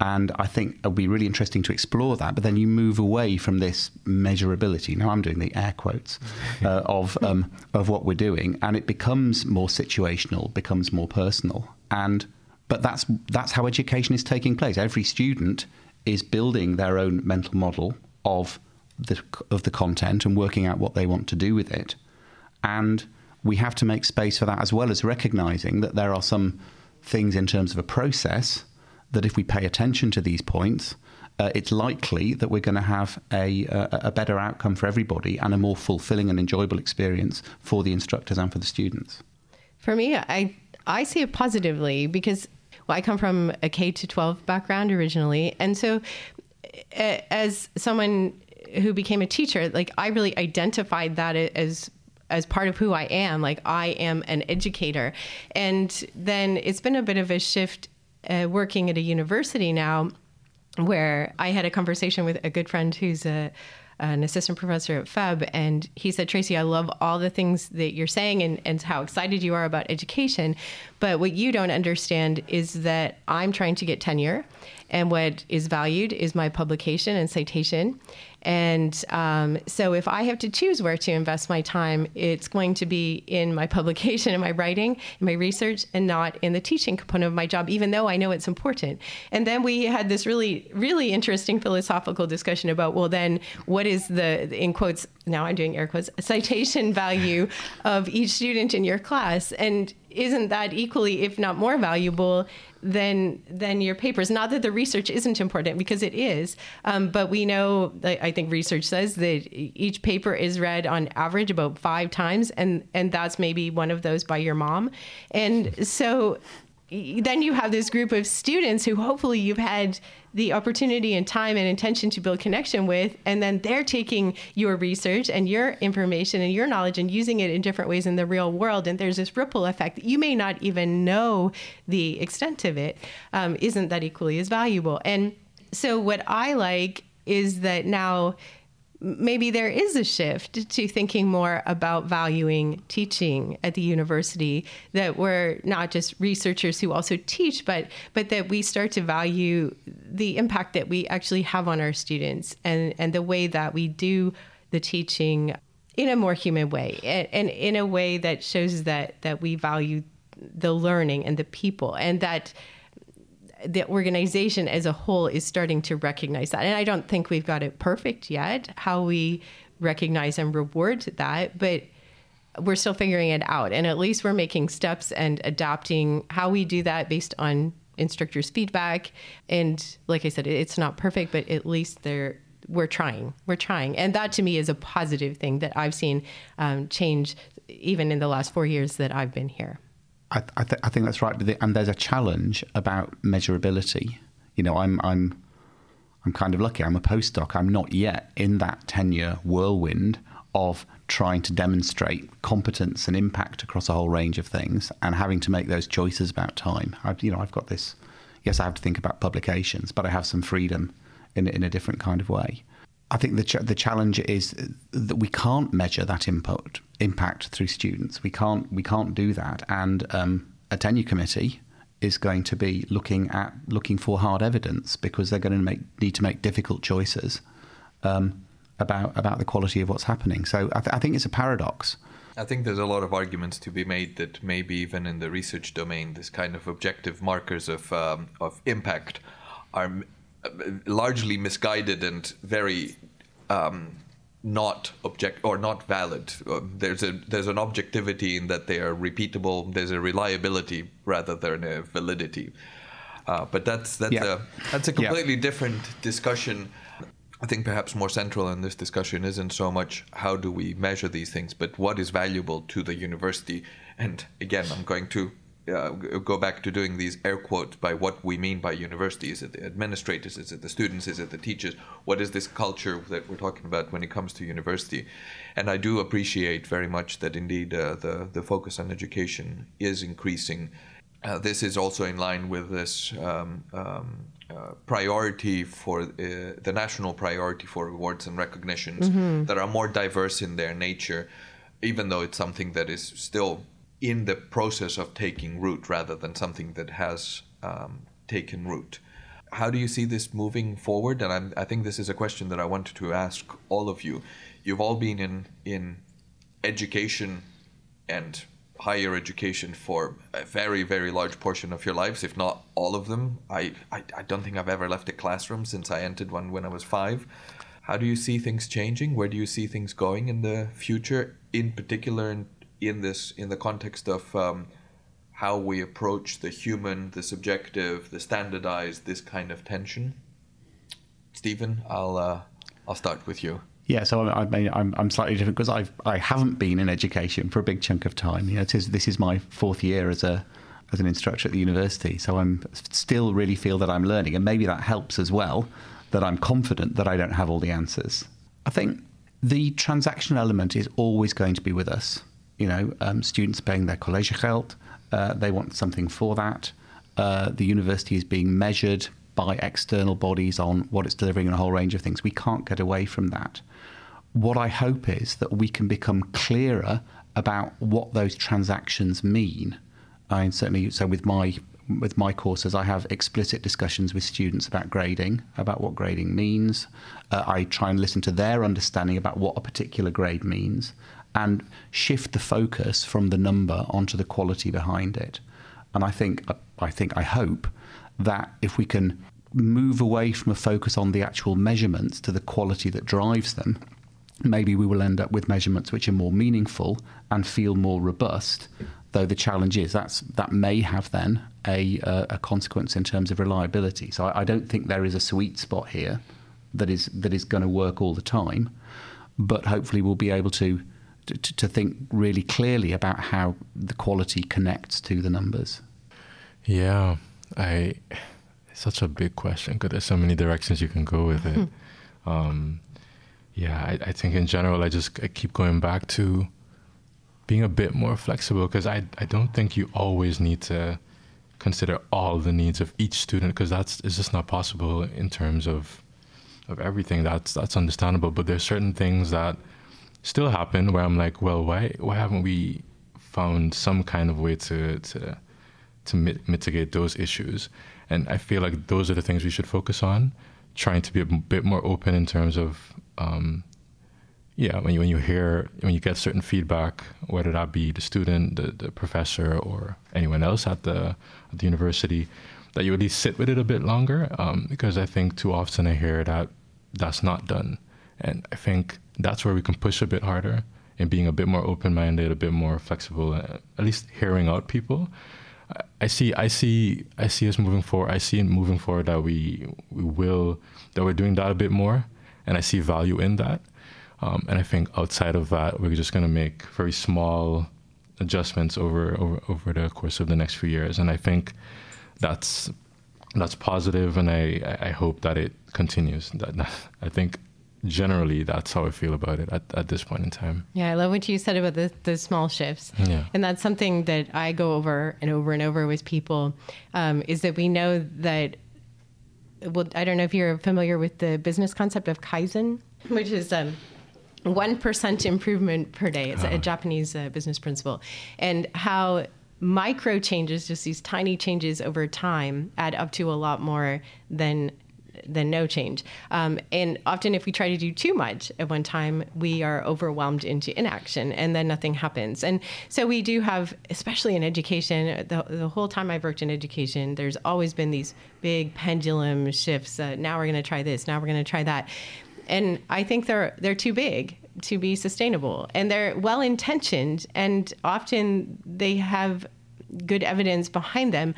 [SPEAKER 4] and I think it'll be really interesting to explore that. But then you move away from this measurability. Now I'm doing the air quotes uh, of um, of what we're doing, and it becomes more situational, becomes more personal. And but that's that's how education is taking place. Every student is building their own mental model of the of the content and working out what they want to do with it. And we have to make space for that as well as recognizing that there are some things in terms of a process that if we pay attention to these points, uh, it's likely that we're going to have a, a, a, better outcome for everybody and a more fulfilling and enjoyable experience for the instructors and for the students.
[SPEAKER 3] For me, I I see it positively because well, I come from a K to 12 background originally, and so as someone who became a teacher, like I really identified that as as part of who I am. Like I am an educator, and then it's been a bit of a shift uh, working at a university now where I had a conversation with a good friend who's a an assistant professor at FEB, and he said, Tracy, I love all the things that you're saying and, and how excited you are about education. But what you don't understand is that I'm trying to get tenure, and what is valued is my publication and citation. And um, so if I have to choose where to invest my time, it's going to be in my publication and my writing and my research and not in the teaching component of my job, even though I know it's important. And then we had this really, really interesting philosophical discussion about, well, then what is the, in quotes, now I'm doing air quotes, citation value of each student in your class? And isn't that equally, if not more valuable than than your papers? Not that the research isn't important because it is, um, but we know. I think research says that each paper is read on average about five times, and and that's maybe one of those by your mom, and so then you have this group of students who hopefully you've had the opportunity and time and intention to build connection with and then they're taking your research and your information and your knowledge and using it in different ways in the real world. And there's this ripple effect that you may not even know the extent of it um, not that equally as valuable. And so what i like is that now maybe there is a shift to thinking more about valuing teaching at the university that we're not just researchers who also teach but but that we start to value the impact that we actually have on our students and and the way that we do the teaching in a more human way and, and in a way that shows that that we value the learning and the people and that the organization as a whole is starting to recognize that. And I don't think we've got it perfect yet, how we recognize and reward that, but we're still figuring it out. And at least we're making steps and adapting how we do that based on instructors' feedback. And like I said, it's not perfect, but at least they're we're trying. We're trying, and that to me is a positive thing that I've seen um, change even in the last four years that I've been here.
[SPEAKER 4] I, th- I think that's right. And there's a challenge about measurability. You know, I'm I'm I'm kind of lucky. I'm a postdoc. I'm not yet in that tenure whirlwind of trying to demonstrate competence and impact across a whole range of things and having to make those choices about time. I've, you know, I've got this. Yes, I have to think about publications, but I have some freedom in in a different kind of way. I think the ch- the challenge is that we can't measure that input impact through students. We can't we can't do that, and um, a tenure committee is going to be looking at looking for hard evidence because they're going to make need to make difficult choices um, about about the quality of what's happening. So I, th- I think it's a paradox.
[SPEAKER 1] I think there's a lot of arguments to be made that maybe even in the research domain, this kind of objective markers of um, of impact are largely misguided and very um, not object or not valid. Uh, there's a there's an objectivity in that they are repeatable. There's a reliability rather than a validity. Uh, but that's that's yeah. a that's a completely yeah. different discussion. I think perhaps more central in this discussion isn't so much how do we measure these things, but what is valuable to the university. And again, I'm going to uh, go back to doing these air quotes by what we mean by university. Is it the administrators? Is it the students? Is it the teachers? What is this culture that we're talking about when it comes to university? And I do appreciate very much that indeed uh, the the focus on education is increasing. Uh, this is also in line with this um, um, uh, priority for uh, the national priority for awards and recognitions mm-hmm. that are more diverse in their nature, even though it's something that is still in the process of taking root rather than something that has um, taken root. How do you see this moving forward? And I'm, i think this is a question that I wanted to ask all of you. You've all been in in education and higher education for a very very large portion of your lives, if not all of them. I, I, I don't think I've ever left a classroom since I entered one when I was five. How do you see things changing? Where do you see things going in the future, in particular in in this in the context of um, how we approach the human, the subjective, the standardized, this kind of tension. Stephen, I'll uh, I'll start with you.
[SPEAKER 4] Yeah, so I, I I'm I'm slightly different because I've I haven't been in education for a big chunk of time. You know, is, this is my fourth year as a as an instructor at the university, so I'm still really feel that I'm learning, and maybe that helps as well. That I'm confident that I don't have all the answers. I think the transactional element is always going to be with us you know, um, students paying their collegegeld. Uh, they want something for that. Uh, the university is being measured by external bodies on what it's delivering and a whole range of things. We can't get away from that. What I hope is that we can become clearer about what those transactions mean. I certainly so with my with my courses, I have explicit discussions with students about grading, about what grading means. Uh, I try and listen to their understanding about what a particular grade means and shift the focus from the number onto the quality behind it. And I think, I think, I hope that if we can move away from a focus on the actual measurements to the quality that drives them, maybe we will end up with measurements which are more meaningful and feel more robust. Though the challenge is that's that may have then a uh, a consequence in terms of reliability. So I, I don't think there is a sweet spot here that is that is going to work all the time, but hopefully we'll be able to to, to think really clearly about how the quality connects to the numbers.
[SPEAKER 2] Yeah, I. It's such a big question because there's so many directions you can go with it. um, yeah, I, I, think in general, I just I keep going back to being a bit more flexible because I I don't think you always need to consider all the needs of each student because that's it's just not possible in terms of of everything. That's that's understandable, but there's certain things that still happen where I'm like, well, why why haven't we found some kind of way to to to mit- mitigate those issues? And I feel like those are the things we should focus on, trying to be a bit more open in terms of. Um, yeah, when you when you hear when you get certain feedback, whether that be the student, the, the professor, or anyone else at the at the university, that you at least sit with it a bit longer. Um, because I think too often I hear that that's not done, and I think that's where we can push a bit harder in being a bit more open minded, a bit more flexible, at least hearing out people. I see, I see, I see us moving forward. I see moving forward that we we will that we're doing that a bit more, and I see value in that. Um, and I think outside of that, we're just going to make very small adjustments over, over over the course of the next few years. And I think that's that's positive, and I I hope that it continues. That I think generally that's how I feel about it at, at this point in time.
[SPEAKER 3] Yeah, I love what you said about the, the small shifts.
[SPEAKER 2] Yeah.
[SPEAKER 3] And that's something that I go over and over and over with people um, is that we know that, well, I don't know if you're familiar with the business concept of Kaizen, which is um, 1% improvement per day. It's uh-huh. a Japanese uh, business principle. And how micro changes, just these tiny changes over time, add up to a lot more than than no change. Um, and often, if we try to do too much at one time, we are overwhelmed into inaction, and then nothing happens. And so we do have, especially in education, the, the whole time I've worked in education, there's always been these big pendulum shifts. Uh, now we're going to try this. Now we're going to try that. And I think they're they're too big to be sustainable, and they're well intentioned, and often they have good evidence behind them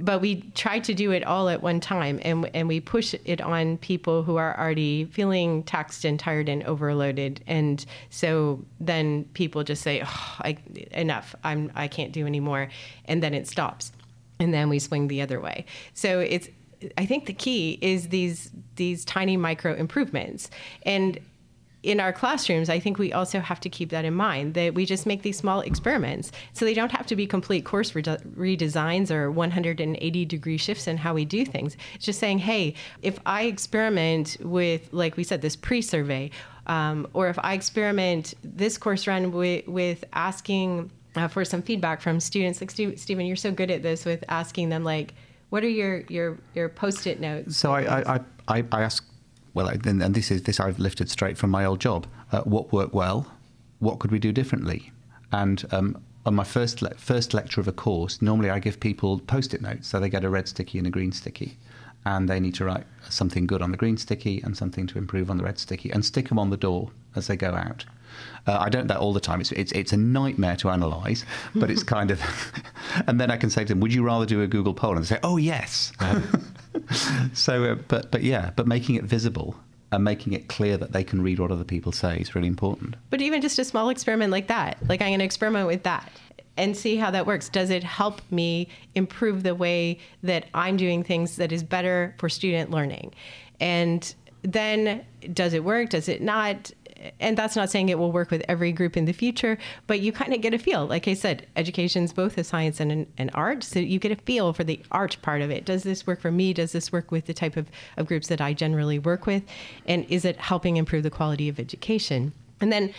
[SPEAKER 3] but we try to do it all at one time and and we push it on people who are already feeling taxed and tired and overloaded. And so then people just say oh, I, enough. I'm I can't do anymore. And then it stops and then we swing the other way. So it's I think the key is these these tiny micro improvements. And in our classrooms, I think we also have to keep that in mind that we just make these small experiments. So they don't have to be complete course redesigns or 180 degree shifts in how we do things. It's just saying, hey, if I experiment with, like we said, this pre survey, um, or if I experiment this course run with, with asking uh, for some feedback from students, like Stephen, you're so good at this with asking them, like, what are your, your, your post it notes?
[SPEAKER 4] So I, I, I, I ask well, and, this is this I've lifted straight from my old job. Uh, what worked well? What could we do differently? And um, on my first le- first lecture of a course, normally I give people post-it notes, so they get a red sticky and a green sticky, and they need to write something good on the green sticky and something to improve on the red sticky, and stick them on the door as they go out. Uh, I don't do that all the time. It's, it's, it's a nightmare to analyse, but it's kind of. and then I can say to them, "Would you rather do a Google poll?" And they say, "Oh yes." so, uh, but but yeah, but making it visible and making it clear that they can read what other people say is really important.
[SPEAKER 3] But even just a small experiment like that, like I'm going to experiment with that and see how that works. Does it help me improve the way that I'm doing things that is better for student learning? And then does it work? Does it not? And that's not saying it will work with every group in the future, but you kind of get a feel. Like I said, education is both a science and an, an, art, so you get a feel for the art part of it. Does this work for me? Does this work with the type of, of groups that I generally work with? And is it helping improve the quality of education? And then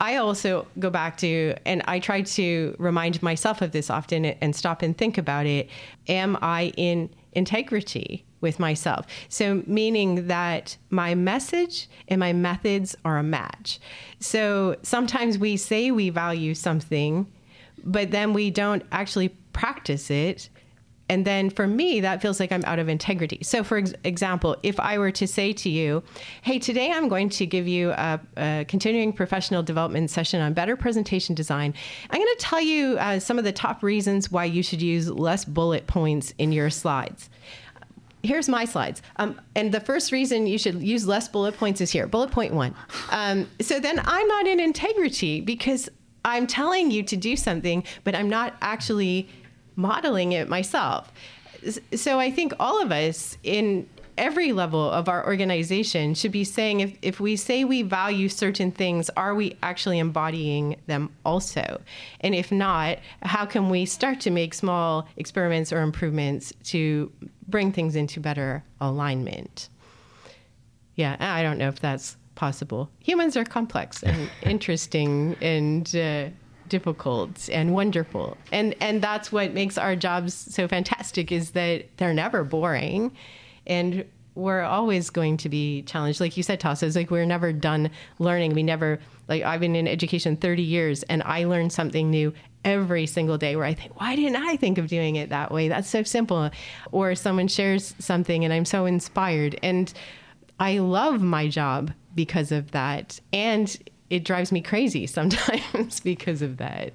[SPEAKER 3] I also go back to, and I try to remind myself of this often and stop and think about it. Am I in integrity with myself. So, meaning that my message and my methods are a match. So, sometimes we say we value something, but then we don't actually practice it. And then for me, that feels like I'm out of integrity. So, for ex- example, if I were to say to you, hey, today I'm going to give you a, a continuing professional development session on better presentation design, I'm going to tell you uh, some of the top reasons why you should use less bullet points in your slides here's my slides. Um, and the first reason you should use less bullet points is here, bullet point one. Um, so then I'm not in integrity because I'm telling you to do something, but I'm not actually modeling it myself. So I think all of us in every level of our organization should be saying if, if we say we value certain things, are we actually embodying them also? And if not, how can we start to make small experiments or improvements to bring things into better alignment? Yeah, I don't know if that's possible. Humans are complex and interesting and uh, difficult and wonderful, and and that's what makes our jobs so fantastic. Is that they're never boring, and we're always going to be challenged. Like you said, Tasso, it's like we're never done learning. We never like I've been in education 30 years, and I learn something new every single day where I think, why didn't I think of doing it that way? That's so simple. Or someone shares something and I'm so inspired. And I love my job because of that. And it drives me crazy sometimes because of that.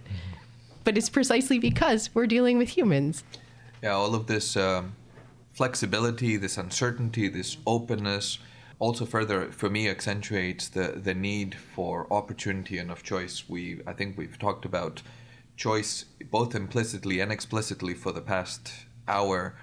[SPEAKER 3] But it's precisely because we're dealing with humans.
[SPEAKER 1] Yeah, all of this um, flexibility, this uncertainty, this openness also further for me accentuates the, the need for opportunity and of choice. We I think we've talked about choice both implicitly and explicitly for the past hour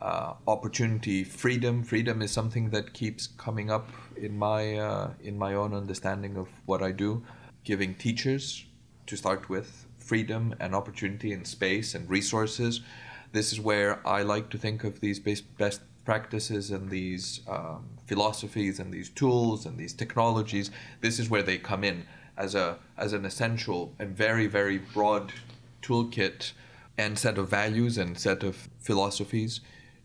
[SPEAKER 1] uh, opportunity, freedom. Freedom is something that keeps coming up in my uh, in my own understanding of what I do. Giving teachers, to start with, freedom and opportunity and space and resources. This is where I like to think of these best practices and these um, philosophies and these tools and these technologies. This is where they come in as a as an essential and very very broad toolkit and set of values and set of philosophies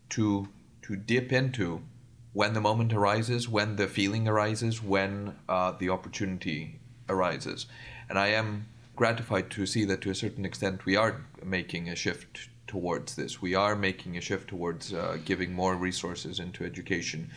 [SPEAKER 1] to to dip into when the moment arises, when the feeling arises, when uh, the opportunity arises. And I am gratified to see that to a certain extent we are making a shift towards this. We are making a shift towards uh, giving more resources into education.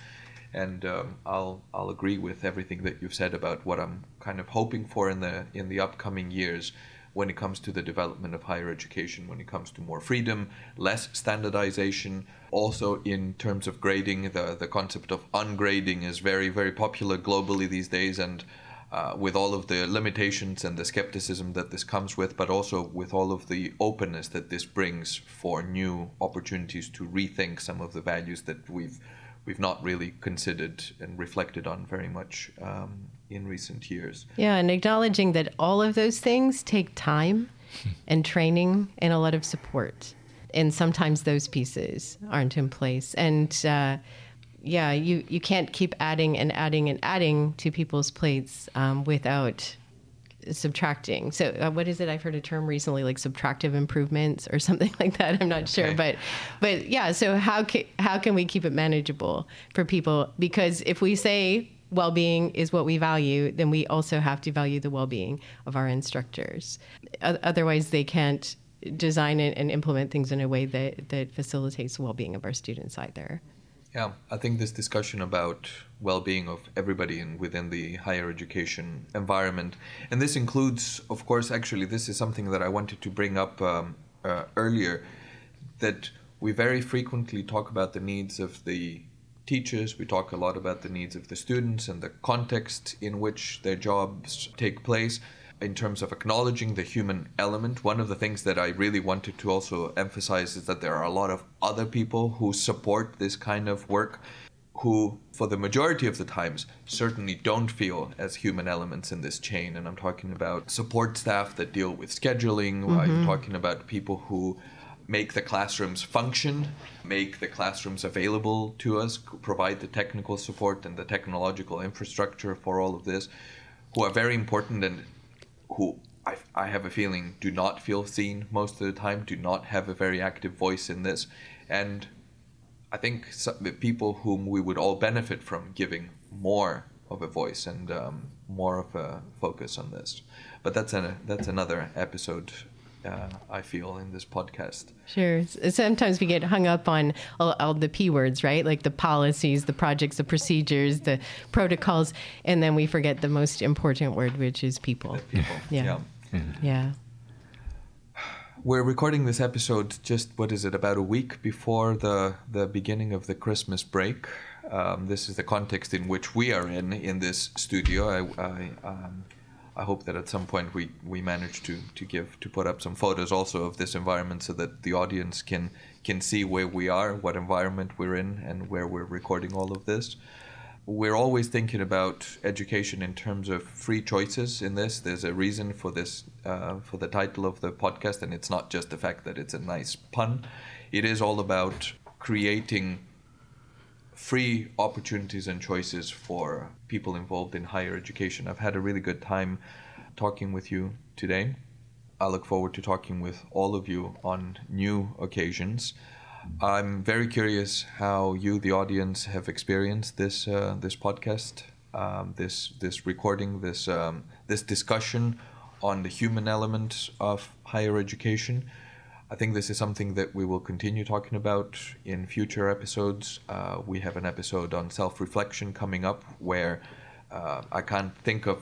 [SPEAKER 1] And um, I'll I'll agree with everything that you've said about what I'm kind of hoping for in the in the upcoming years when it comes to the development of higher education, when it comes to more freedom, less standardization. Also, in terms of grading, the, the concept of ungrading is very, very popular globally these days, and uh, with all of the limitations and the skepticism that this comes with, but also with all of the openness that this brings for new opportunities to rethink some of the values that we've we've not really considered and reflected on very much um, in recent years.
[SPEAKER 3] Yeah, and acknowledging that all of those things take time and training and a lot of support. And sometimes those pieces aren't in place. And uh, yeah, you, you can't keep adding and adding and adding to people's plates um, without subtracting. So uh, what is it? I've heard a term recently, like subtractive improvements or something like that. I'm not sure, but but yeah. So how can how can we keep it manageable for people? Because if we say well-being is what we value, then we also have to value the well-being of our instructors. Otherwise, they can't design and implement things in a way that that facilitates well-being of our students either.
[SPEAKER 1] Yeah, I think this discussion about well-being of everybody in within the higher education environment, and this includes, of course, actually, this is something that I wanted to bring up um, uh, earlier, that we very frequently talk about the needs of the teachers. We talk a lot about the needs of the students and the context in which their jobs take place in terms of acknowledging the human element, one of the things that I really wanted to also emphasize is that there are a lot of other people who support this kind of work who, for the majority of the times, certainly don't feel as human elements in this chain. And I'm talking about support staff that deal with scheduling, mm-hmm. I'm talking about people who make the classrooms function, make the classrooms available to us, provide the technical support and the technological infrastructure for all of this, who are very important and who I, I have a feeling do not feel seen most of the time, do not have a very active voice in this. And I think some, the people whom we would all benefit from giving more of a voice and um, more of a focus on this. But that's that's another episode uh, I feel in this podcast.
[SPEAKER 3] Sure. Sometimes we get hung up on all, all, the P words, right? Like the policies, the projects, the procedures, the protocols, and then we forget the most important word, which is people.
[SPEAKER 1] people.
[SPEAKER 3] Yeah. Yeah.
[SPEAKER 2] Mm-hmm.
[SPEAKER 3] yeah.
[SPEAKER 1] We're recording this episode just what is it about a week before the the beginning of the Christmas break. Um, this is the context in which we are in in this studio. I, I um, I hope that at some point we, we manage to, to give to put up some photos also of this environment so that the audience can can see where we are, what environment we're in, and where we're recording all of this. We're always thinking about education in terms of free choices. In this, there's a reason for this uh, for the title of the podcast, and it's not just the fact that it's a nice pun. It is all about creating free opportunities and choices for people involved in higher education. I've had a really good time talking with you today. I look forward to talking with all of you on new occasions. I'm very curious how you, the audience, have experienced this uh, this podcast, um, this this recording, this um, this discussion on the human element of higher education. I think this is something that we will continue talking about in future episodes. Uh, we have an episode on self reflection coming up where uh, I can't think of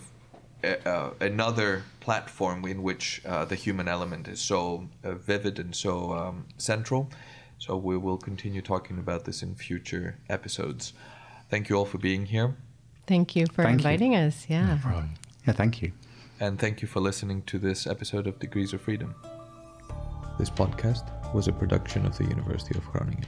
[SPEAKER 1] a, uh, another platform in which uh, the human element is so uh, vivid and so um, central. So we will continue talking about this in future episodes. Thank you all for being here.
[SPEAKER 3] Thank you for
[SPEAKER 4] Thank you.
[SPEAKER 3] inviting us. Yeah.
[SPEAKER 2] From
[SPEAKER 4] Yeah, thank you.
[SPEAKER 1] And thank you for listening to this episode of Degrees of Freedom. This podcast was a production of the University of Groningen.